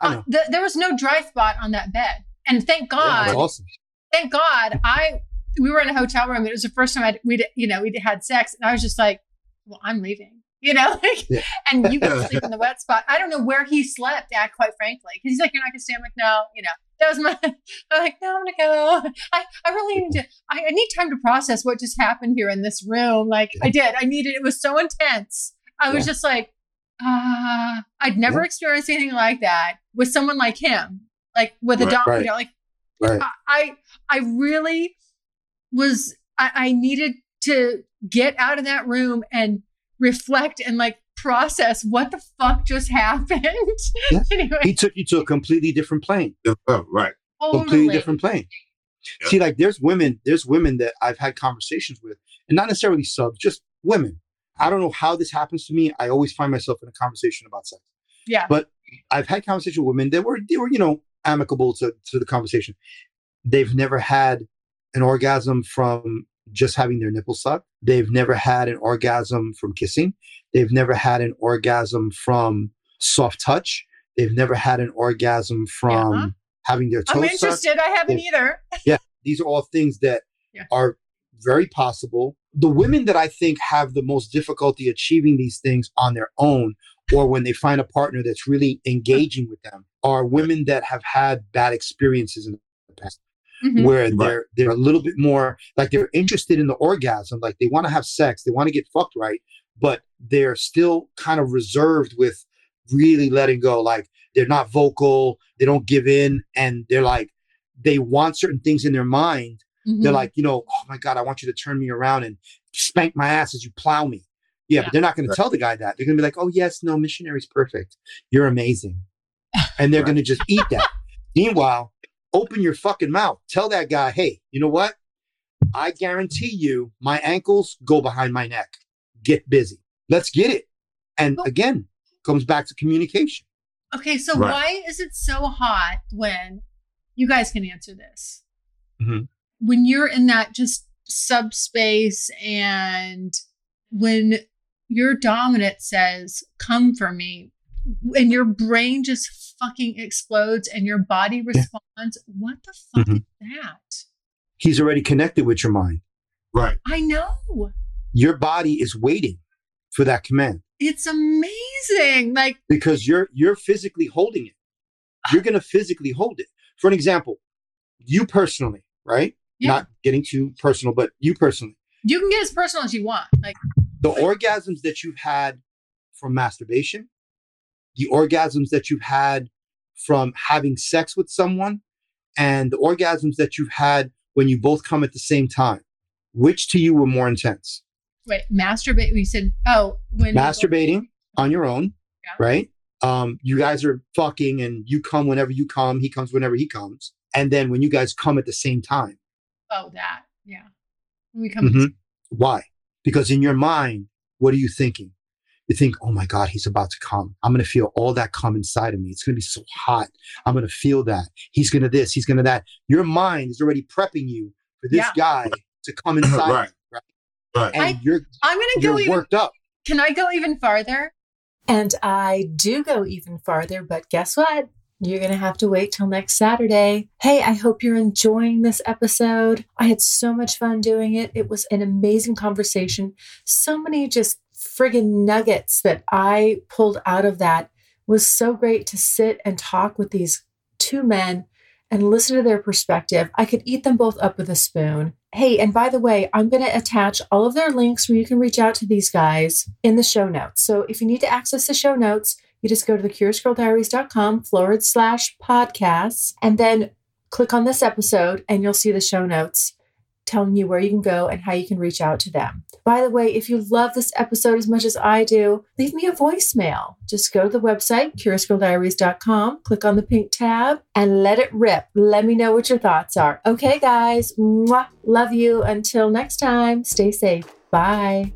I uh, th- there was no dry spot on that bed. And thank God, that's awesome. thank God, I, we were in a hotel room. It was the first time I'd, we'd, you know, we'd had sex. And I was just like, well, I'm leaving, you know, like, Yeah. and you can sleep in the wet spot. I don't know where he slept at, quite frankly. Cause he's like, you're not gonna stay. I'm like, no, you know, that was my, I'm like, no, I'm gonna go. I, I really need to, I, I need time to process what just happened here in this room. Like I did, I needed, it was so intense. I was Yeah. just like, uh, I'd never Yeah. experienced anything like that with someone like him, like with a Right, dog, right. you know, like Right. I- I I really was I, I needed to get out of that room and reflect and like process what the fuck just happened. Yeah. anyway, He took you to a completely different plane. Oh, oh right. completely different plane. Yeah. See, like there's women, there's women that I've had conversations with, and not necessarily subs, just women. I don't know how this happens to me. I always find myself in a conversation about sex. Yeah. But I've had conversations with women that were they were, you know, amicable to, to the conversation. They've never had an orgasm from just having their nipple sucked. They've never had an orgasm from kissing. They've never had an orgasm from soft touch. They've never had an orgasm from Yeah. having their toes I'm sucked interested. I haven't either. Yeah, these are all things that Yeah. are very possible. The women that I think have the most difficulty achieving these things on their own, or when they find a partner that's really engaging with them, are women that have had bad experiences in the past, Mhm. where Right. they're they're a little bit more like they're interested in the orgasm, like they want to have sex, they want to get fucked right, but they're still kind of reserved with really letting go. Like they're not vocal, they don't give in, and they're like they want certain things in their mind. They're Mhm. like, you know, oh my God, I want you to turn me around and spank my ass as you plow me. Yeah, Yeah. but they're not going Right. to tell the guy that. They're going to be like, oh, yes, no, missionary's perfect. You're amazing. And they're Right. going to just eat that. Meanwhile, open your fucking mouth. Tell that guy, hey, you know what? I guarantee you my ankles go behind my neck. Get busy. Let's get it. And again, comes back to communication. Okay, so Right. why is it so hot when you guys can answer this? Mhm. When you're in that just subspace and when your dominant says, Come for me, and your brain just fucking explodes and your body responds, What the fuck Mhm. is that? He's already connected with your mind. Right. I know. Your body is waiting for that command. It's amazing. Like, because you're you're physically holding it. You're going to physically hold it. For an example, you personally, right? Yeah. Not getting too personal, but you personally, you can get as personal as you want. Like, the orgasms that you've had from masturbation, the orgasms that you've had from having sex with someone, and the orgasms that you've had when you both come at the same time, which to you were more intense? wait, masturbate. We said, Oh, when Masturbating on your own, Yeah. right? Um, you guys are fucking and you come whenever you come, he comes whenever he comes. And then when you guys come at the same time, Oh, that. Yeah. When we come Mhm. why? Because in your mind, what are you thinking? You think, oh my God, he's about to come. I'm going to feel all that come inside of me. It's going to be so hot. I'm going to feel that. He's going to this, he's going to that. Your mind is already prepping you for this Yeah. guy to come inside. Right. you, right? Right. And I- you're, I'm going to go you're even. worked up. Can I go even farther? And I do go even farther, but guess what? You're going to have to wait till next Saturday. Hey, I hope you're enjoying this episode. I had so much fun doing it. It was an amazing conversation. So many just friggin' nuggets that I pulled out of that was so great to sit and talk with these two men and listen to their perspective. I could eat them both up with a spoon. Hey, and by the way, I'm going to attach all of their links where you can reach out to these guys in the show notes. So if you need to access the show notes, you just go to thecuriousgirldiaries.com forward slash podcasts and then click on this episode and you'll see the show notes telling you where you can go and how you can reach out to them. By the way, if you love this episode as much as I do, leave me a voicemail. Just go to the website, curiousgirldiaries.com, click on the pink tab, and let it rip. Let me know what your thoughts are. Okay, guys, mwah, love you. Until next time, stay safe. Bye.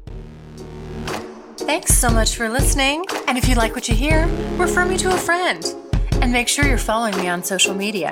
Thanks so much for listening. And if you like what you hear, refer me to a friend. And make sure you're following me on social media.